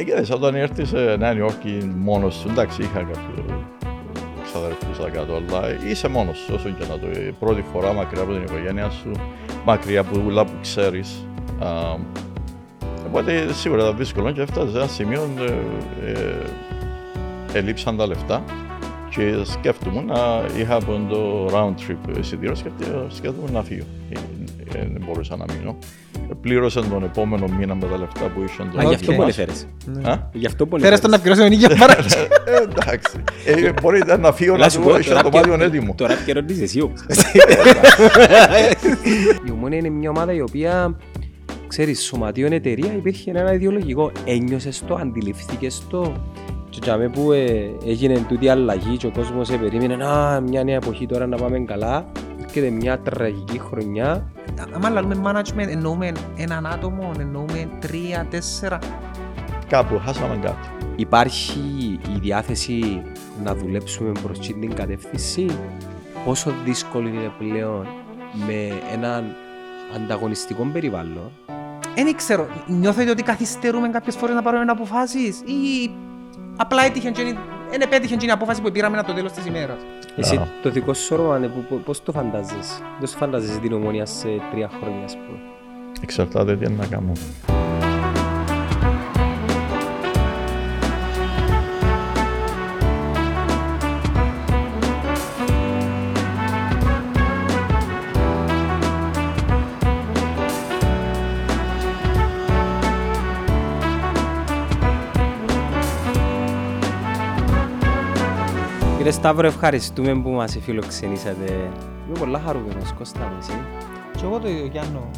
Εκεί όταν ήρθε σε Νέα Υόρκη μόνος σου, εντάξει είχα κάποιο ξαδερφούς αλλά κάτω, αλλά είσαι μόνος σου όσο και να το η πρώτη φορά μακριά από την οικογένεια σου, μακριά από όλα που ξέρεις. Α, οπότε σίγουρα ήταν δύσκολο και έφτασε σε ένα σημείο ε, ε, ελείψαν τα λεφτά και σκέφτομαι να είχα από το round trip εισιτήριο, σκέφτομαι να φύγω. Δεν μπορούσα να μείνω. Πλήρωσαν τον επόμενο μήνα με τα λεφτά που είχαν Α, γι' αυτό πολύ φέρες. Γι' αυτό πολύ Φέρες τον να πληρώσει τον ίδιο παράξι. Ε, Εντάξει. Ε, Μπορείτε να φύγω να του πω, είχα το μάτιο έτοιμο. Τώρα επικαιρώνεις εσύ όμως. Η Ομόνια είναι μια ομάδα η οποία ξέρεις, σωματείων εταιρεία υπήρχε ένα ιδεολογικό. Ένιωσες το, αντιληφθήκες το. Και τζάμε που ε, έγινε τούτη αλλαγή και ο κόσμος ε, περίμενε να μια νέα εποχή τώρα να πάμε καλά. Έρχεται μια τραγική χρονιά. Άμα λέμε management εννοούμε έναν άτομο, εννοούμε τρία, τέσσερα. Κάπου χάσαμε κάτι. Υπάρχει η διάθεση να δουλέψουμε προς αυτή την κατεύθυνση; Πόσο δύσκολο είναι πλέον με έναν ανταγωνιστικό περιβάλλον; Δεν ξέρω, νιώθετε ότι καθυστερούμε κάποιες φορές να πάρουμε αποφάσεις ή απλά έτυχε και είναι- δεν επέτυχε και η απόφαση που πήραμε από το τέλος της ημέρας. Εσύ Α. το δικό σου όρομα, που, που, πώς το φαντάζεσαι; Πώς το φαντάζεσαι την ομονία σε τρία χρόνια, ας πούμε. Εξαρτάται τι είναι να κάνω. Κύριε Σταύρο, ευχαριστούμε που μας φιλοξενήσατε. Είμαι πολλά χαρούμενος, Κώστα μου, εσύ; Και εγώ το ίδιο Γιάννο.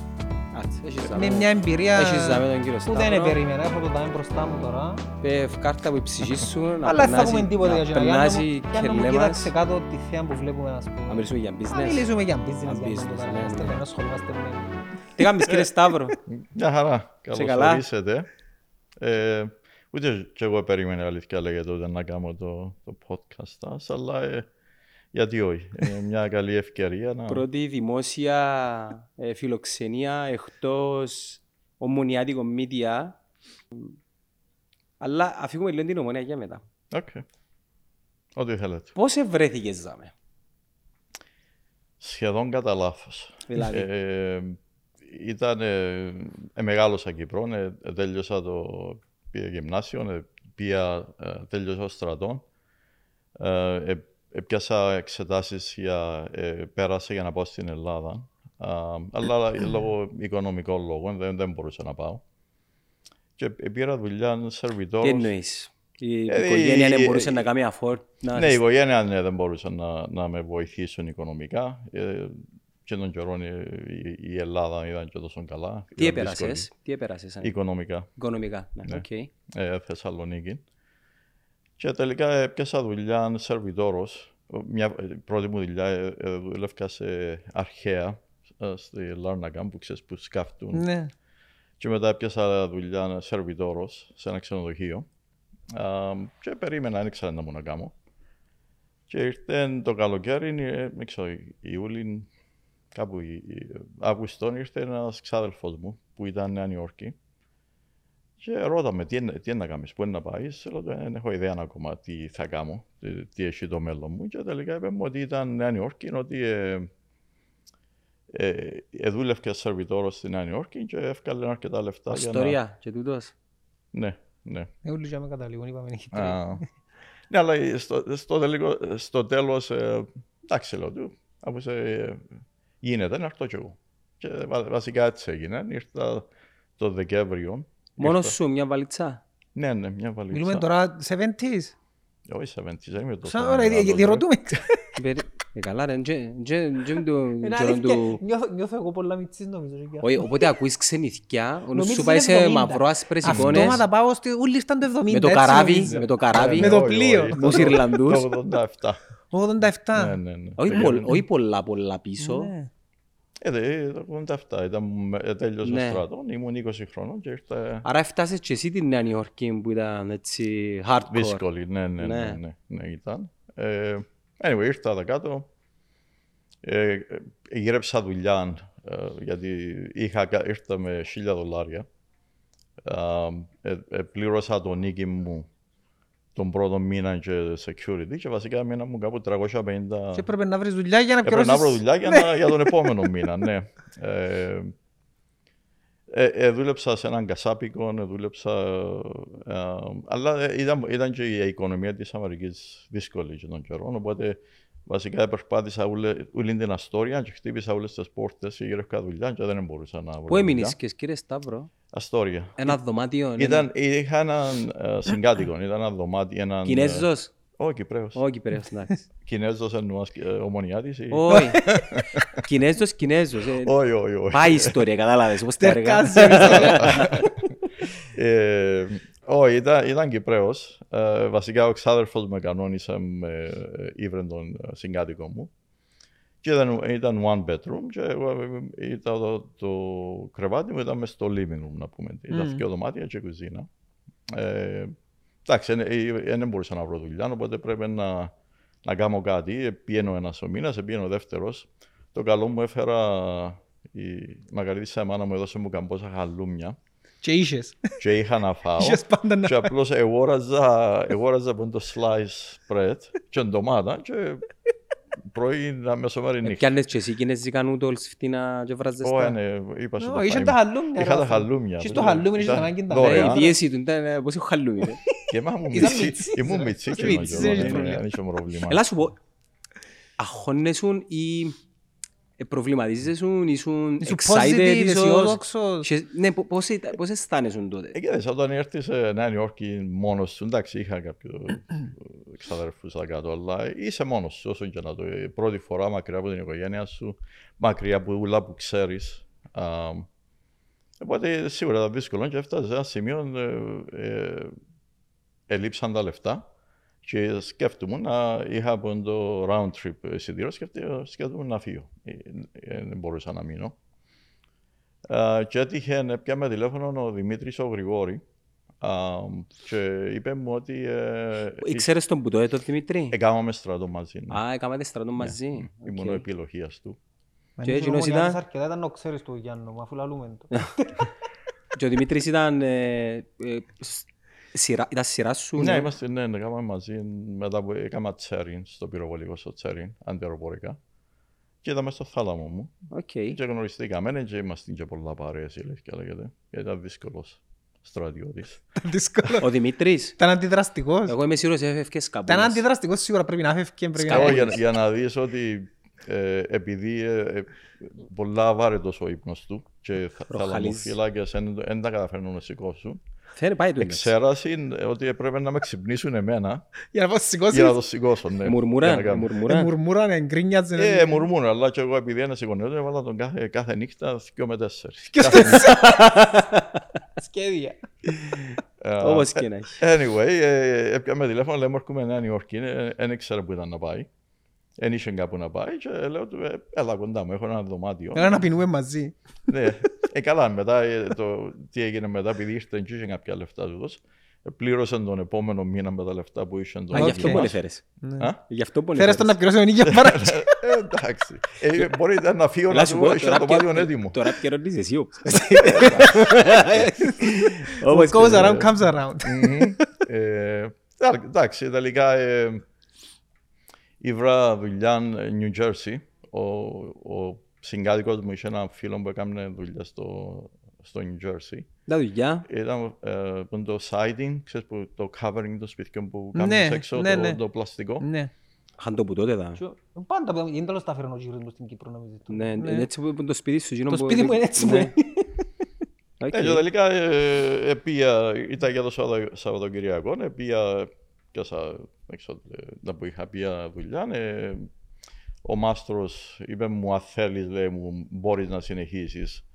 Άτσε, έχεις Με ζάμε. μια εμπειρία Έχεις ζάμε τον κύριο που δεν Σταύρο. περίμενα, έχω το τάμε μπροστά μου τώρα. Ε, Κάρτα που η ψυχή σου να Αλλά δεν θα περνάσει- πούμε τίποτα για να τον Γιάννο περνάσει μου. Γιάννο μου, κελέ κοίταξε μας. κάτω τη θέα που βλέπουμε, ας πούμε. Να μιλήσουμε για Να business. μιλήσουμε για business, Για για business, business, ναι, είμαστε ναι. δεν ασχολούμαστε με... Τι κάνεις κύριε Σταύρο; Μια χαρά. Καλώς καλά. Ορίσετε. Ε, ούτε και εγώ περίμενα αλήθεια λέγεται ότι να κάνω το, το podcast σας, αλλά ε, γιατί όχι. Είναι μια καλή ευκαιρία να... Πρώτη δημόσια ε, φιλοξενία εκτός ομονοιάτικων media. Αλλά αφήνουμε λίγο την Ομόνοια για μετά. Οκ. Ό,τι θέλετε. Πώς ευρέθηκες ζάμε. Σχεδόν κατά λάθος. Δηλαδή; Ε, ήταν, ε, ε, μεγάλωσα Κύπρο, ε, τέλειωσα το πήγα γυμνάσιο, ε, πήγα, ε, τέλειωσα στρατό. Ε, ε, έπιασα εξετάσεις για, ε, πέρασα για να πάω στην Ελλάδα. Α, αλλά λόγω οικονομικών λόγων δεν, δεν μπορούσα να πάω. Και ε, πήρα δουλειά Τι σερβιτόρος. εννοείς; Η Ε, οικογένεια δεν η- μπορούσε να κάνει afford. να- Ναι, η οικογένεια ναι, δεν μπορούσε να, να με βοηθήσουν οικονομικά. Ε, και τον καιρό ε, η, η Ελλάδα ήταν και τόσο καλά. Τι Ήταν έπερασες; δύσκολη. Τι έπερασες. αν- Οικονομικά, Οικονομικά. Ναι, Ναι. οκ. ε, Θεσσαλονίκη. Και τελικά έπιασα δουλειά σερβιτόρος. Μια η πρώτη μου δουλειά ε, ε, δούλευκα σε αρχαία ε, στη Λάρνακα που ξέρεις που σκάφτουν. Ναι. Και μετά έπιασα δουλειά σερβιτόρος σε ένα ξενοδοχείο. Α, και περίμενα, δεν ήξερα να μου να κάνω. Και ήρθε το καλοκαίρι, ε, δεν ξέρω, Ιούλη, κάπου η- η- Αύγουστο, ήρθε ένας ξάδελφος μου που ήταν Νέα Υόρκη. Και ρώταμε τι, είναι- τι είναι να κάνεις, πού είναι να πάεις; Λέω, δεν έχω ιδέα ακόμα τι θα κάνω, τι, τι έχει το μέλλον μου. Και τελικά είπε μου ότι ήταν Νέα Υόρκη, ότι ε, ε, ε, δούλευε σερβιτόρος στη Νέα Υόρκη και έφκαλε αρκετά λεφτά. για να- Ιστορία και τούτος. Ναι, ναι. Ε, Όλοι για με καταλήγουν, είπαμε είναι Α, ναι, αλλά στο, στο, τελικό, στο τέλος, ε, εντάξει λέω του, αφού σε, ε, γίνεται, να έρθω κι εγώ. Και βα- βασικά έτσι έγινε. Ήρθα το Δεκέμβριο. Μόνος Ήρθα- σου μια βαλιτσά. Ναι, ναι, μια βαλίτσα. Μιλούμε τώρα 70s. Όχι, σε δεν είμαι το Σαν ώρα, γιατί ρωτούμε. Περί- Ε, καλά ρε, ντζε- ντζε- ντζε με το Είναι καιρό αλήθεια, του... νιώθω- Νιώθω εγώ πολλά μητσής νομίζω. και γι' αυτό. Όχι, Οπότε ακούεις ξενιθιά, ο νους Νομίζω σου πάει είναι σε 70. μαυρό άσπρες εικόνες, Αυτόματα πάω στη... Όλοι ήρθαν το 70. με το έτσι καράβι, νομίζω. με το καράβι, Με το πλοίο. τους Ιρλανδούς. Το 87. 87. Ναι, ναι, ναι. Όχι Το πολλ- γεύμα. όχι πολλά πολλά πίσω. Ναι. Ε, δε, το 87. Ήταν, ε, τέλειωσε Ναι. ο στρατός, ήμουν 20 χρόνων και ήρθα Άρα έφτασες και εσύ την Νέα Υόρκη που ήταν έτσι hardcore. δύσκολη. Ναι, ναι, ναι, Ναι. ναι, ναι, ήταν. Ε, anyway, ήρθα εδώ κάτω. Ε, ε, γύρεψα δουλειά ε, γιατί είχα, κα- ήρθα με χίλια δολάρια Α, ε, ε, πλήρωσα το νίκη μου τον πρώτο μήνα και security και βασικά μήνα μου κάπου 350 Και έπρεπε να βρεις δουλειά για να Έπρεπε να βρω πληρώσεις. δουλειά για, να, για τον επόμενο μήνα, ναι. Ε, ε, ε, δούλεψα σε έναν κασάπικο, ε, δούλεψα... ε, αλλά ε, ήταν, ήταν και η οικονομία της Αμερικής δύσκολη και των καιρών, οπότε βασικά προσπάθησα όλη, όλη την αστόρια και χτύπησα όλες τις πόρτες και γύρευκα δουλειά και δεν μπορούσα να βρω Πού έμεινες δουλειά. και κύριε Σταύρο, Αστόρια. ένα δωμάτιο, Ήταν, είχα έναν ε, συγκάτοικο, ήταν ένα δωμάτιο, έναν... ε, Κινέζος, Όχι, Κυπρέος. όχι Κυπρέος, εντάξει. Κινέζος εννοάς ε, ομονιάτης ή... Όχι, Κινέζος, Κινέζος, ε, Όχι, όχι, όχι. πάει η ιστορία, κατάλαβες, όπως τα έργα. Ε, Όχι, ήταν, ήταν Κυπρέος. Ε, βασικά ο ξάδερφος με κανόνισε με ήβρε τον ε, συγκάτοικο μου. Και ήταν, ήταν one bedroom και εγώ, ε, ήταν το, το κρεβάτι μου ήταν μες στο living room, να πούμε. Ήταν Μμμ. δύο δωμάτια και κουζίνα. Ε, εντάξει, δεν μπορούσα να βρω δουλειά, οπότε πρέπει να, να κάνω κάτι. Ε, Πιένω ένας ο μήνας, ε, πιένω ο δεύτερος. Το καλό μου έφερα, η Μαργαρίτησα μάνα μου έδωσε μου καμπόσα χαλούμια Και είχες. και είχα να φάω. Είχες πάντα να... Και απλώς εγόραζα, εγόραζα από το slice bread και ντομάτα και πρωί να μεσομέρι νύχτα. Πιάνες και εσύ κινέζικα νούτολς φτηνά και βράζες Ω, τα. ναι, είπα σου Ω, το Είχε φάιμ. τα χαλούμια. Είχα ρε, τα φίλε. χαλούμια. Και ναι. στο χαλούμι είχες Ήταν ανάγκη τα δωρεάν. Ε, Η πίεση του ήταν ε, πώς έχω χαλούμι. ρε. Και μα μου Ήταν μιτσί. μιτσής, Ήμουν ρε. μιτσί και Μιτσής, δεν δεν είχε είχε πρόβλημα. Έλα σου πω, αγχώνεσουν ή ε, προβληματίζεσουν, ήσουν Ήσουν excited, positive, ίσως. αισιόδοξος. Και- Ναι, πο- πώς ήταν- πώς αισθάνεσαι τότε; Ε, κοίταξε, όταν ήρθες σε Νέα Υόρκη μόνος σου, εντάξει, είχα κάποιο ξαδερφούς εδώ κάτω, αλλά είσαι μόνος σου, όσο και να το. Η πρώτη φορά μακριά από την οικογένεια σου, μακριά από όλα που ξέρεις. Α, οπότε σίγουρα ήταν δύσκολο και έφτασε σε ένα σημείο, ε, ε, ελείψαν τα λεφτά και σκέφτομαι να είχα από το round trip εισιτήριος, σκέφτε- σκέφτομαι να φύγω. Ε, ε, Δεν μπορούσα να μείνω. Α, και έτυχε, πιάμε τηλέφωνο ο Δημήτρης ο Γρηγόρη α, και είπε μου ότι ε, Ήξερες τον που το έτω, Δημήτρη; έκαναμε στρατό μαζί. ναι. Α, έκανατε στρατό μαζί. Ήμουν Οκ. ο επιλοχίας του. Μα Και είναι εκείνος ομονοιάτης ήταν- αρκετά ήταν να ξέρεις του Γιάννου, μα αφού λαλούμε το. Και ο Δημήτρης ήταν ε, ε, σ- σειρά- ήταν σειρά σου. Ναι, είμαστε, ναι, ναι, έκαναμε μαζί μετά που έκανα τσέριν στο πυροβολικό στο τσέριν, αντιαεροπορικά. Και είδαμε στο θάλαμο μου Οκ. και γνωριστήκαμε και είμαστε και πολλά παρέες, η αλήθεια λέγεται. Και Ήταν δύσκολος στρατιώτης. Ήταν δύσκολο. Ο Δημήτρης. Ήταν αντιδραστικός. Εγώ είμαι σίγουρος έφευκες κάπου. Ήταν αντιδραστικός σίγουρα πρέπει να φεύγει. πρέπει να- Εγώ για, για να δεις ότι ε, επειδή ε, ε, πολλά βάρετος ο ύπνος του και θα- Προχαλείς. θαλαμοφύλακες δεν τα καταφέρνουν να σηκώσουν, Φαίνεται πάει του. εξέρασαν ότι έπρεπε να με ξυπνήσουν εμένα Για να πω σηκώσεις. για να το σηκώσω. Ναι, Ε, Μουρμουρά, για να κάνω. μουρμουρά. Ε, Μουρμούρανε, γκρίνιαζε. Ε, μουρμούρα, αλλά και εγώ επειδή είναι σηκωνιόταν, έβαλα τον κάθε, κάθε νύχτα δυο με τέσσερις. Και Κάθε νύχτα. Σχέδια. Ε, Όπως και να έχει. Anyway, ε, έπιαμε τηλέφωνο, λέμε έρχομαι Νέα Νιόρκη, δεν ήξερα που ήταν να πάει. Δεν είχε κάπου να πάει και λέω του, ε, έλα κοντά μου, έχω ένα δωμάτιο. Έλα να πεινούμε μαζί. ναι, ε, καλά, μετά ε, το, τι έγινε μετά, επειδή ήρθε και είχε κάποια λεφτά του δώσ, ε, πλήρωσε τον επόμενο μήνα με τα λεφτά που είχε. Α, γι' αυτό Οκ. που έφερες. Ναι. Α; Γι' αυτό που Φέρες τον να έφερες. πληρώσει τον ίδιο παρακεί. Ε, εντάξει. Ε, μπορείτε να φύγω να Έλα σου του πω, πω, είχε τώρα το ποιο- δωμάτιο έτοιμο. Τώρα επικαιρώνεις εσύ όπως. What Όπως goes και να- around comes around. Μμμ. Ε, εντά- Εντάξει, τελικά ε, ήβρα δουλειά New Jersey. Ο, ο συγκάτοικος μου είχε έναν φίλο που έκανε δουλειά στο, στο New Jersey. Τα δουλειά. Ήταν ε, που είναι το siding, ξέρεις, που, το covering των σπιτιών που Ναι, κάνουν έξω, ναι, το, ναι. το πλαστικό. Ναι. Είχαν το που τότε δα. Πάντα που γίνεται όλος τα φέρνω γύρω μου στην Κύπρο νομίζω. Ναι, Ναι. είναι έτσι που είναι το σπίτι σου. εκείνο Το που- σπίτι μου είναι έτσι που Ναι. είναι. Οκ. Ε, και τελικά ε, ε, πήγα, ήταν για το Σαββατο- Σαββατοκυριακό, ε, πήγα, πιάσα, έξω, ε, να που είχα πήγα δουλειά, ε, ο μάστρος είπε μου, αν θέλεις, λέει μου, μπορείς να συνεχίσεις,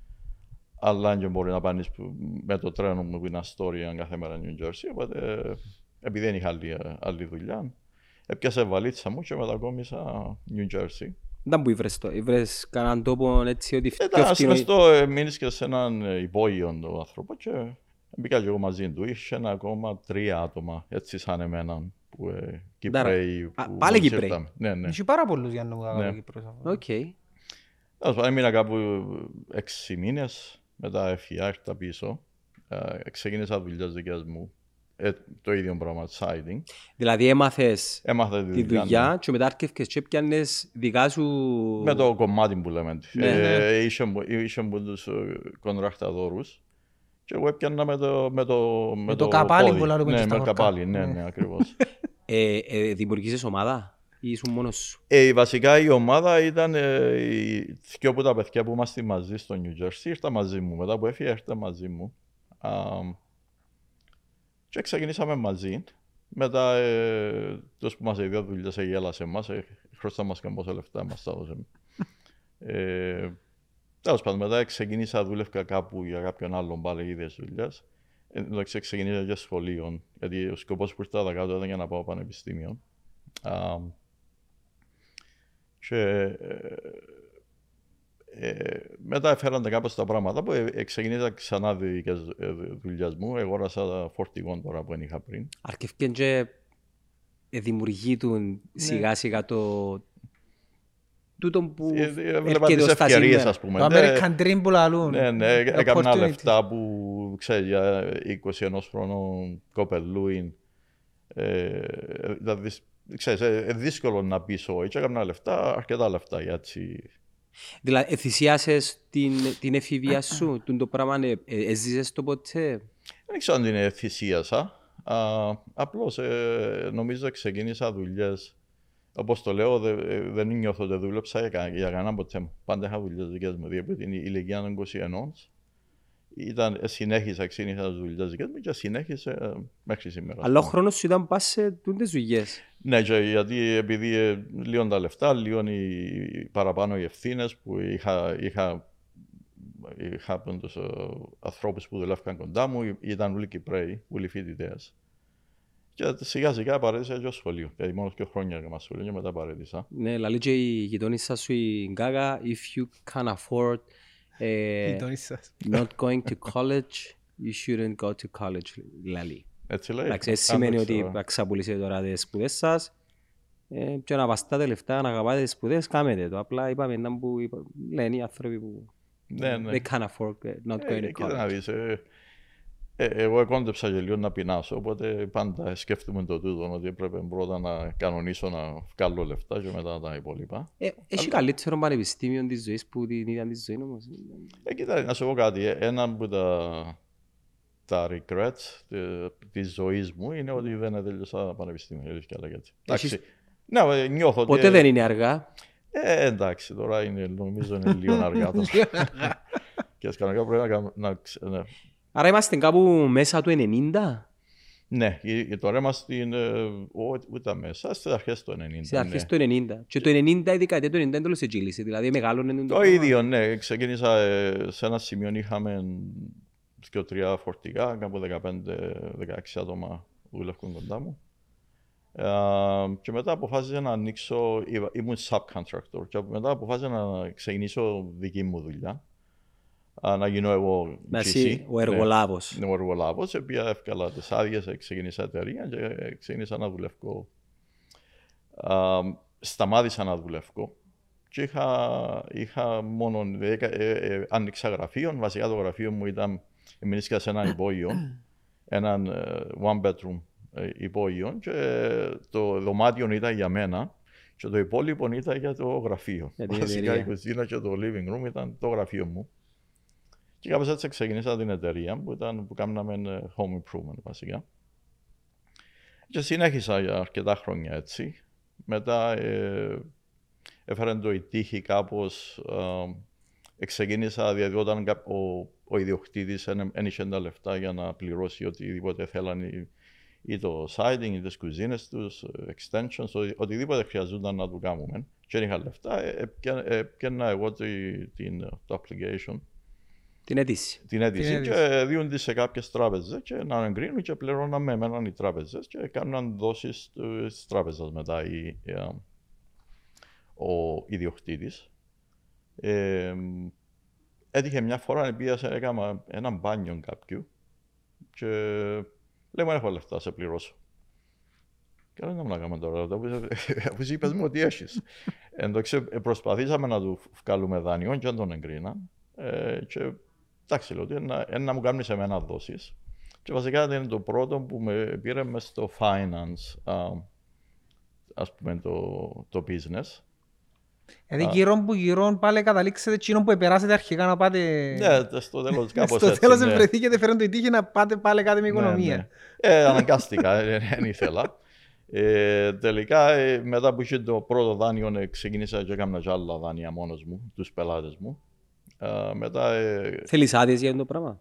αλλά και μπορεί να πάνεις που- με το τρένο μου που είναι Αστόρια κάθε μέρα New Jersey, οπότε ε, επειδή δεν είχα άλλη, άλλη δουλειά, έπιασα βαλίτσα μου και μετακόμισα New Jersey. Δεν που ήβρες το. Ήβρες κανέναν τόπο έτσι ότι πιο Ήταν φτηνό. στο, ε, μείνεις και σε έναν ε, υπόγειο το άνθρωπο και μπήκα και εγώ μαζί του. Είχε ένα ακόμα τρία άτομα, έτσι σαν εμένα, που ε, Κυπρέοι. Α, που πάλι μόλις Κυπρέοι. ήρθαμε. Ναι, ναι. Έχει πάρα πολλούς για να μου Ναι. κάνω Κύπρος αυτό. Οκ. Τέλος πάντων, έμεινα κάπου έξι μήνες, μετά έφυγα, ήρθα πίσω. ε, ξεκίνησα δουλειές δικές μου. Ε, το ίδιο πράγμα, siding. Δηλαδή έμαθες Έμαθα τη τη δουλειά. δουλειά ναι. και μετά έρχεσαι και πιάνες δικά σου... Με το κομμάτι που λέμε. Ναι, ε, Είχε μου- είχε μου τους ε, κοντρακταδόρους και εγώ έπιανα με το, με το, με το καπάλι πόδι. που λέμε Ναι, και στα με χωρικά. καπάλι, ναι, Ναι. ναι, ακριβώς. Ε, ε, δημιουργήσες ομάδα ή ήσουν μόνος σου; Ε, βασικά η ομάδα ήταν ε, οι δυο από τα παιδιά που είμαστε μαζί στο New Jersey, ήρθαν μαζί μου. Μετά που έφυγε, ήρθαν μαζί μου. Α, και ξεκινήσαμε μαζί. Μετά, ε, τους που μας έδωσε δουλειές εγέλασε εμάς, ε, χρωστά μας και πόσα λεφτά μας τα έδωσε. ε, τέλος πάντων, μετά ξεκίνησα, δούλευκα κάπου για κάποιον άλλον πάλι ίδιες δουλειές. Ε, εντάξει, ξεκινήσα για σχολείο, γιατί ο σκοπός που ήρθα να κάτω ήταν για να πάω πανεπιστήμιο. Α, και ε, ε, μετά έφεραν κάπως τα πράγματα που ε, ε, ξεκινήσα ξανά δικές ε, δουλειές μου. Εγόρασα φορτηγόν τώρα που δεν είχα πριν. Αρκευκέν και ε, δημιουργείτουν σιγά σιγά το... Τούτο που Ε, ε, Έβλεπα έρχεται τις ως τα ευκαιρίες, σήμερα. ας πούμε. Το Ναι, American Dream που λαλούν. Ναι, ναι, έκανα Opportunity. λεφτά που ξέρεις για 21 χρόνων κοπελούιν. Ε, δηλαδή, ξέρεις, ε, ε, δύσκολο να πεις όχι. Και έκανα λεφτά, αρκετά λεφτά για έτσι. Δηλαδή, εθυσιάσες την, την εφηβεία σου, τούτο το πράγμα, ε, ε, έζησες το ποτέ; Δεν ξέρω αν την θυσίασα. Α, απλώς ε, νομίζω ξεκίνησα δουλειές. Όπως το λέω, δε- ε, δεν νιώθω ότι δούλεψα για, κα- για κανένα ποτέ μου. Πάντα είχα δουλειές δικές μου. Δηλαδή, από την ηλικία των 21 ήταν, ε, συνέχισα, ξεκίνησα τις δουλειές δικές μου και συνέχισε ε, μέχρι σήμερα. Αλλά ο χρόνος σου ήταν πας σε τούτες δουλειές. Ναι, και γιατί επειδή ε, λίγο τα λεφτά, λίγο οι, παραπάνω οι ευθύνε που είχα, είχα, είχα τους ε, ανθρώπους που δουλεύκαν κοντά μου, ήταν όλοι Κυπρέοι, όλοι φοιτητές. Και σιγά σιγά παρέτησα και το σχολείο. Γιατί μόνος και χρόνια έκανα σχολείο και μετά παρέτησα. Ναι, λαλεί και η γειτόνισσα σου η Γκάγα, if you can afford ε, Γειτονείς σας. not going to college, you shouldn't go to college, λαλεί. Έτσι λέει. Εντάξει, έτσι Αν σημαίνει δεν ότι ξέρω. θα ξαπουλήσετε τώρα τις σπουδές σας ε, και να βαστάτε λεφτά, να αγαπάτε τις σπουδές, κάμετε το. Απλά είπαμε να που είπα, λένε οι άνθρωποι που Ναι, ναι. they can afford uh, not Ε, going to κοίτα να college. δεις, ε, ε, εγώ κόντεψα και λίγο να πεινάσω, οπότε πάντα σκέφτομαι το τούτο ότι έπρεπε πρώτα να κανονίσω να βγάλω λεφτά και μετά τα υπόλοιπα. Ε, έχει καλύτερο πανεπιστήμιο της ζωής που την ίδια της ζωής όμως; Ε, κοίτα, να σου πω κάτι. ε, Ένα από τα, τα regrets τη της ζωής μου είναι ότι δεν τέλειωσα πανεπιστήμιο. η αλήθεια λέγεται. Έχεις- Εντάξει. Ναι, ε, νιώθω ότι... Ποτέ δεν είναι αργά; Ε, εντάξει, τώρα είναι, νομίζω είναι λίγο αργά. τώρα. και κανονικά πρέπει να, κάνω- να, ξε- ναι. Άρα είμαστε κάπου μέσα του 90, Ναι, η- η- τώρα είμαστε στην, ε, ό- ούτε μέσα, στις αρχές του 90. στις αρχές ναι. του 90. Και το 90 η δεκαετία του 90 δεν το σε τζίλησε, δηλαδή μεγάλωνε το Το πράγμα. ίδιο, ναι. Ξεκίνησα ε, σε ένα σημείο, είχαμε και τρία φορτηγά, κάπου 15-16 άτομα δουλεύουν κοντά μου. Ε, και μετά αποφάσισα να ανοίξω, ήμουν- ήμουν subcontractor και μετά αποφάσισα να ξεκινήσω δική μου δουλειά. Α, να γίνω εγώ Να GC, είσαι ο ναι. εργολάβος. Ναι, ο εργολάβος, επειδή έφκαλα τις άδειες, ε, ξεκίνησα εταιρεία και ε, ξεκίνησα να δουλεύω. Α, σταμάτησα να δουλεύω και είχα, είχα μόνο, δηλαδή, έκα- ε, ε, άνοιξα γραφείο, βασικά το γραφείο μου ήταν, μείνησα σε ένα υπόγειο, έναν ε, one bedroom ε, υπόγειο και το δωμάτιο ήταν για μένα και το υπόλοιπο ήταν για το γραφείο. Για την Βασικά η εταιρεία. κουζίνα και το living room ήταν το γραφείο μου. Και κάπως έτσι ξεκινήσα την εταιρεία που, ήταν, που κάναμε ε, home improvement βασικά. Και συνέχισα για αρκετά χρόνια έτσι. Μετά ε, έφερε το η τύχη κάπως, ε, ξεκίνησα δηλαδή όταν κά- ο, ο ιδιοκτήτης δεν είχε τα λεφτά για να πληρώσει οτιδήποτε θέλαν ή, ή το siding ή τις κουζίνες τους, ε, extensions, οτι- οτιδήποτε χρειαζόταν να του κάνουμε. Και δεν είχα λεφτά, ε, έπια- ε, έπιανα εγώ τη- την, το application Την αίτηση. την αίτηση αίτηση. και δίνουν τη σε κάποιες τράπεζες και να εγκρίνουν και πληρώναμε εμένα οι τράπεζες και έκαναν δόσεις στις τράπεζες μετά η, η, α, ο ιδιοκτήτης. Ε, έτυχε μια φορά, πήγα σε έκανα ένα μπάνιο κάποιου και λέει μου έχω λεφτά, σε πληρώσω. Και λέω, να κάνουμε τώρα, αφού- αφού εσύ είπες μου ότι έχεις. Εντάξει, προσπαθήσαμε να του βγάλουμε δάνειο και δεν τον εγκρίναν. Ε, και εντάξει, λέω ότι ένα, ένα μου κάνεις σε μένα δόσεις. Και βασικά είναι το πρώτο που με πήρε μες στο finance, α, ας πούμε, το, το business. Δηλαδή γύρω που γύρω πάλι καταλήξετε εκείνο που περάσετε αρχικά να πάτε... Ναι, στο τέλος κάπως Στο έτσι. τέλος ναι. βρεθήκετε φέραν το τύχη να πάτε πάλι κάτι με Ναι, οικονομία. ναι. Ε, αναγκάστηκα, δεν ήθελα. Ε, τελικά, ε, μετά που είχε το πρώτο δάνειο, ε, ξεκίνησα και έκανα και άλλα δάνεια μόνος μου, τους πελάτες μου. Ε, μετά, ε, Θέλεις άδειες για αυτό το πράγμα;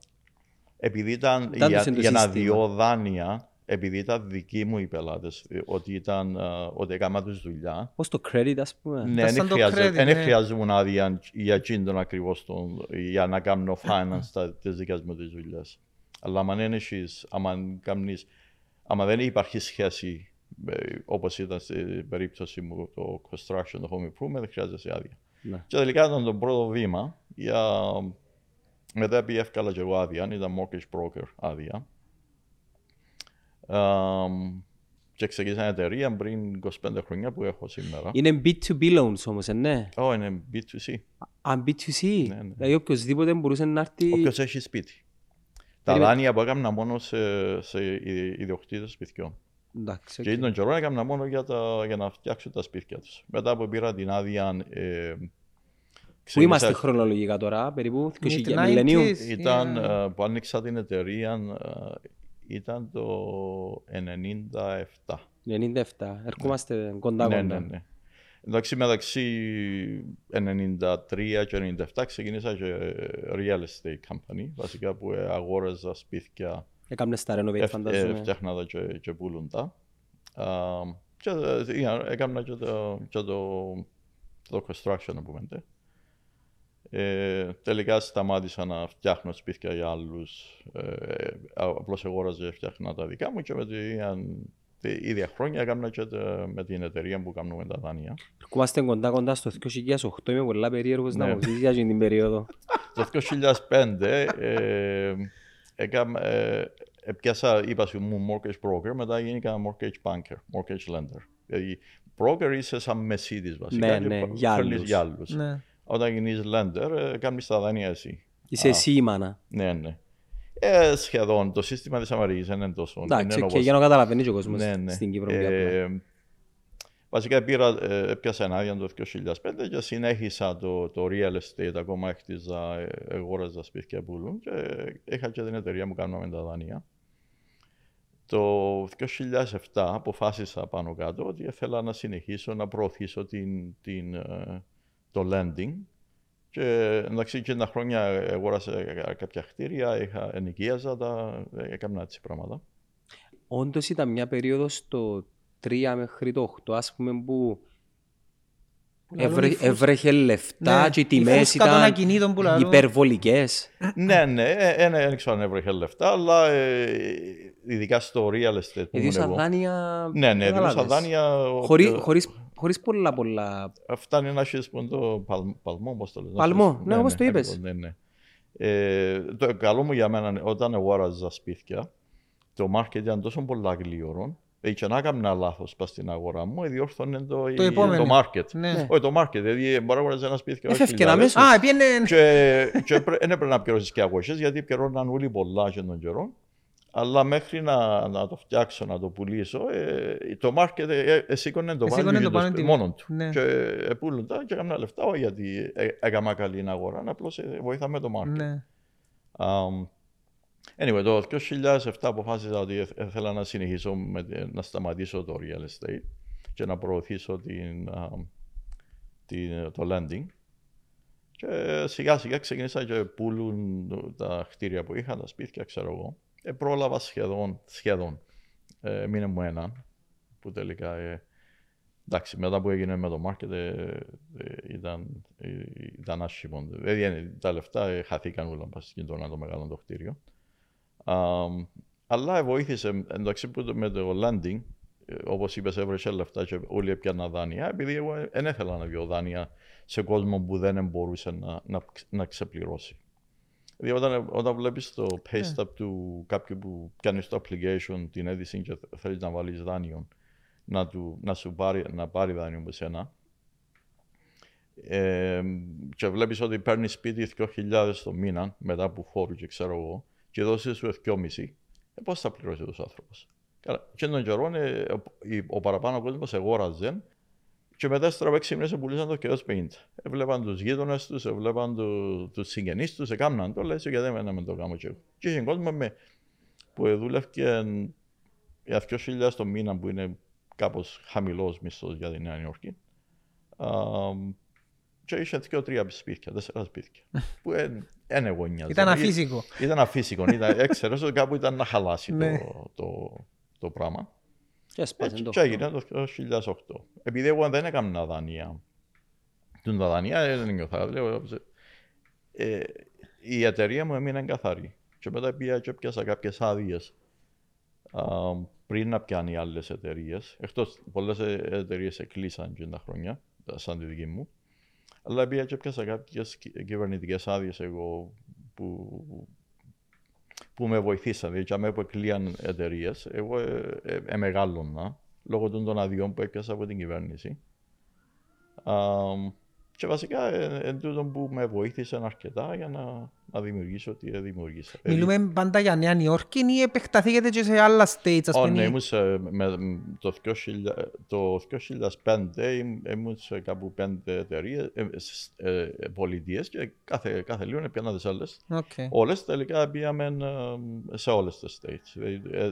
επειδή ήταν, Ήταν για, το για να σύστημα. δύο δάνεια, επειδή ήταν δικοί μου οι πελάτες, ε, ότι, ήταν, ε, ότι έκανα τους δουλειά, Πώς το credit ας πούμε. ναι, δεν σαν το χρειάζε- credit, δεν ναι. χρειάζομαι άδεια για εκείνον ακριβώς τον, για να κάνω finance τα, τις δικές μου τις δουλειές. Αλλά αν δεν έχεις, άμα, κάνεις, άμα δεν υπάρχει σχέση ε, όπως ήταν στην περίπτωση μου το construction, το home improvement, δεν χρειάζεσαι άδεια. Ναι. Και τελικά ήταν το πρώτο βήμα για... Μετά πήγε εύκολα και εγώ άδεια, ήταν mortgage broker άδεια. Αμ, και ξεκίνησα μια εταιρεία πριν 25 χρόνια που έχω σήμερα. Είναι B2B loans όμως, ε, ναι. Ω, είναι B2C. Αν B2C, Ναι, ναι. δηλαδή οποιοσδήποτε μπορούσε να έρθει... Όποιος έχει σπίτι. Τα Περίμενε. δάνεια που έκανα μόνο σε, σε ιδι- ιδιοκτήτες σπιτιών. Εντάξει, Και οκ. τον καιρό έκανα μόνο για, τα, για να φτιάξω τα σπίτια τους. Μετά που πήρα την άδεια... Ε, Πού είμαστε ξεκίνησα- χρονολογικά τώρα, περίπου, 20 Mid-90s. millennium. Ήταν, Yeah. ε, που άνοιξα την εταιρεία, ε, ήταν το 97. 97, ερχόμαστε κοντά Ναι, κοντά. ναι, ναι. Εντάξει, μεταξύ 93 και 97 ξεκίνησα και real estate company, βασικά που ε, αγόραζα σπίτια, Έκαμνες τα renovate εφ- φαντάζομαι. ε, φτιάχνα τα και, και πούλουν τα. Α, και ε, ε, έκανα και το, και το, το construction που πούμε. Ε, τελικά σταμάτησα να φτιάχνω σπίτια για άλλους. Ε, α- απλώς αγόραζα και φτιάχνα τα δικά μου και με την τη ίδια χρόνια έκανα και το- με την εταιρεία που κάνουμε τα δάνεια. Ερχόμαστε κοντά κοντά στο 2008, είμαι πολλά περίεργος να Ναι. μου πεις για εκείνη την περίοδο. Το 2005 ε, έκανα, ε, έπιασα, είπα σου μου mortgage broker, μετά γίνηκα mortgage banker, mortgage lender. Δηλαδή, broker είσαι σαν μεσίτης βασικά. Ναι, και ναι, πα- για φέρνεις άλλους. για άλλους. Ναι. Όταν γίνεις lender, ε, κάνεις τα δάνεια εσύ. Είσαι Α, εσύ η μάνα. Ναι, ναι. Ε, σχεδόν. Το σύστημα της Αμερικής δεν είναι τόσο. Εντάξει, είναι και όπως- για να καταλαβαίνει και ο κόσμος ναι, ναι. στην Κύπρο. Ε, πια απλά. βασικά πήρα, ε, έπιασα ένα άδεια το 2005 και συνέχισα το, το real estate. Ακόμα έχτιζα, ε, αγόραζα σπίτια πουλούν και είχα και την εταιρεία που κάνουμε τα δάνεια. Το 2007 αποφάσισα πάνω κάτω ότι ήθελα να συνεχίσω να προωθήσω την, την, ε, το lending και εντάξει και τα χρόνια αγόρασα κάποια κτίρια, είχα ενοικίαζα τα, ε, έκανα έτσι πράγματα. Όντως ήταν μια περίοδος το 3 μέχρι το 8, ας πούμε, που λαλούν έβρε- η φούσκα. έβρεχε λεφτά Ναι, και οι η τιμές φούσκα των ήταν ακινήτων που λαλούν. υπερβολικές. ναι, ναι, ε, ε, δεν ξέρω αν έβρεχε λεφτά, αλλά ε, ειδικά στο real estate που ήμουν Έδιωσα εγώ. δάνεια... Ναι, ναι, κατάλαβες. έδιωσα δάνεια. Χωρί- όποιο- χωρίς- Χωρίς πολλά πολλά... Φτάνει να έχεις πόντο παλ, παλμό, πώς το λες. να Παλμό, έχεις- ναι, όπως το είπες. ακριβώς, Ναι, ναι. Ε, το καλό μου για μένα, είναι, όταν αγόραζα σπίτια, το market ήταν τόσο πολλά γλύωρο, ε, και να έκανα λάθος πας στην αγορά μου, ε, διόρθωνε το, Το επόμενο. το market. Ναι. Όχι, το market, δηλαδή μπορεί να αγοράζεις ένα σπίτι και Έφευκε χιλιάδες, αμέσως. Α, πήγαινε... και, και πρέ- δεν έπρεπε να πληρώσεις και αγωγές γιατί πληρώναν όλοι πολλά και τον καιρό. Αλλά μέχρι να, να το φτιάξω, να το πουλήσω, ε, το market ε, ε, σήκωνε το Εσήκωνε value το και το πάνω σπι- τιμή. μόνο του. Ναι. Και ε, πούλουν τα και έκανα λεφτά, όχι γιατί ε, έκανα καλή αγορά, απλώς ε, βοήθαμε το market. Ναι. Um, anyway, το 2007 αποφάσισα ότι ε- ήθελα να συνεχίσω με, τη- να σταματήσω το real estate και να προωθήσω την, um, την, το lending. Και σιγά σιγά ξεκίνησα και πουλούν τα κτίρια που είχα, τα σπίτια, ξέρω εγώ. Ε, πρόλαβα σχεδόν, σχεδόν. Ε, μείνε μου ένα, που τελικά, ε, εντάξει, μετά που έγινε με το market, ε, ε, ήταν, ε, ήταν άσχημο. Δηλαδή, ε, τα λεφτά ε, χαθήκαν όλα πας στην κοινωνία το μεγάλο το κτίριο. Αμ, αλλά βοήθησε, εντάξει, που το- με το lending, ε, όπως είπες, έβρεσε λεφτά και όλοι έπιανα δάνεια, επειδή εγώ δεν ήθελα να διω δάνεια σε κόσμο που δεν μπορούσε να, να, να ξεπληρώσει. Δηλαδή όταν, όταν βλέπεις το pay stub του κάποιου που κάνει το application, την αίτηση και θέλεις να βάλεις δάνειο, να, του, να σου πάρει, να πάρει δάνειο από σένα, Ε, και βλέπεις ότι παίρνεις σπίτι 2.000 το μήνα μετά από φόρου και ξέρω εγώ, και δώσεις σου 2.500, ε, πώς θα πληρώσει του άνθρωπος; Και τον καιρό ε, ο, ο παραπάνω κόσμος εγόραζε και μετά στρα από 6 μήνες πουλήσαν το και ως 50. Έβλεπαν τους γείτονες τους, έβλεπαν του, τους συγγενείς τους, έκαναν το, λέει, γιατί δεν με το κάνω και εγώ. Και είχε κόσμο με, που δούλευε για 2.000 το μήνα που είναι κάπως χαμηλός μισθός για τη Νέα Υόρκη. Και είχε δύο τρία σπίτια, τέσσερα σπίτια. που είναι γωνιά. Ήταν αφύσικο. Ήταν αφύσικο. Έξερες ότι κάπου ήταν να χαλάσει ναι. το, το, το πράγμα. Και έσπασε το Και έγινε το 2008. Επειδή εγώ δεν έκανα δανεία, την δανεία δεν νιώθα. Ε, η εταιρεία μου έμεινε καθαρή. Και μετά πήγα και πιάσα κάποιες άδειες πριν να πιάνει άλλες εταιρείες. Εκτός πολλές εταιρείες εκλείσαν και τα χρόνια, σαν τη δική μου. Αλλά πήγα και πιάσα κάποιες κυβερνητικές άδειες εγώ που που με βοηθήσαν. Δηλαδή, με που εκλείαν εταιρείες, εγώ ε, ε, ε, μεγάλωνα λόγω των αδειών που έπιασα από την κυβέρνηση. Και βασικά εν τούτο που με βοήθησαν αρκετά για να, να δημιουργήσω τι δημιουργήσα. Μιλούμε πάντα για Νέα Νιόρκη ή επεκταθήκατε και σε άλλα states, ας πούμε. Ναι, ήμουν σε, με, το, 2000, το 2005 ήμουν σε κάπου πέντε εταιρείες, ε, ε, πολιτείες και κάθε, κάθε λίγο έπιανα τις άλλες. Okay. Όλες τελικά πήγαμε ε, σε όλες τις states. Δηλαδή, ε,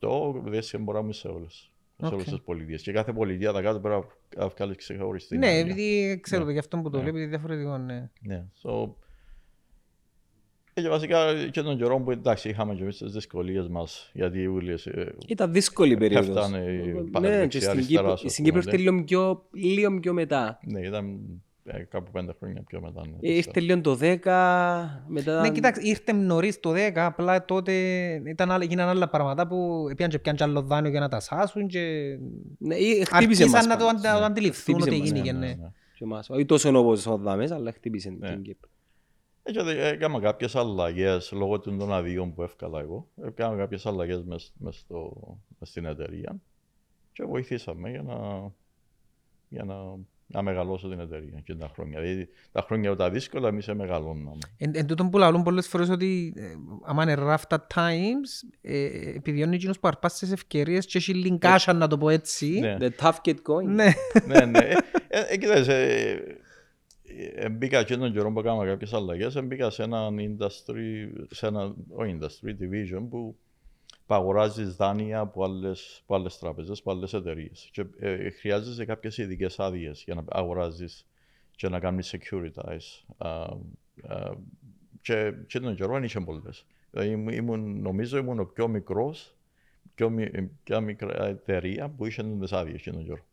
2008 δεν μπορούμε σε όλες σε όλες τις πολιτείες. Και κάθε πολιτεία τα κάτω πρέπει να βγάλει ξεχωριστή. Ναι, επειδή ξέρω το γι' αυτό που το λέω, επειδή διαφορετικό, ναι. Ναι, so, και βασικά και τον καιρό που εντάξει είχαμε και εμείς τις δυσκολίες μας γιατί οι ούλες Ήταν δύσκολη περίοδος. Έφτανε ναι, και στην Κύπρο, στην Κύπρο ήρθε λίγο πιο, λίγο πιο μετά. Ναι, ήταν ε, κάπου πέντε χρόνια πιο μετά. Ναι, ήρθε λίγο το 10, μετά... Ναι, κοιτάξτε, ήρθε νωρίς το 10, απλά τότε ήταν, γίναν άλλα πράγματα που πήγαν και πιάνε και άλλο δάνειο για να τα σάσουν και ναι, χτύπησε μας. να το, ναι. το αντιληφθούν ότι έγινε. Ναι, ναι, ναι. ναι. Όχι τόσο όπως ο Δαμές, αλλά χτύπησε ναι. την Κύπρο. Έτσι, έκανα κάποιες αλλαγές λόγω των αδειών που έφκαλα εγώ. Έκανα κάποιες αλλαγές μες, μες, μες στην εταιρεία και βοηθήσαμε για να, για να να μεγαλώσω την εταιρεία και τα χρόνια. Δηλαδή τα χρόνια τα δύσκολα εμείς μεγαλώναμε. Εν, εν τούτον που λαλούν πολλές φορές ότι ε, άμα είναι rough at times, ε, επιδιώνει εκείνος που αρπάσει τις ευκαιρίες και έχει λιγκάσαν να το πω έτσι. Ναι. The tough get going. Ναι, ναι. ναι. Ε, ε, ε, κοιτάξτε, ε, μπήκα και τον καιρό που έκανα κάποιες αλλαγές, μπήκα σε ένα industry, σε ένα, όχι industry, division που που αγοράζεις δάνεια από άλλες τράπεζες, από άλλες εταιρείες. Και ε, χρειάζεσαι κάποιες ειδικές άδειες για να αγοράζεις και να κάνεις securitize. Uh, uh, και, και τον καιρό δεν είχε πολλές. Δηλαδή, ήμουν, νομίζω ήμουν ο πιο μικρός, πιο, πιο μικρά εταιρεία που είχε τις άδειες και τον καιρό.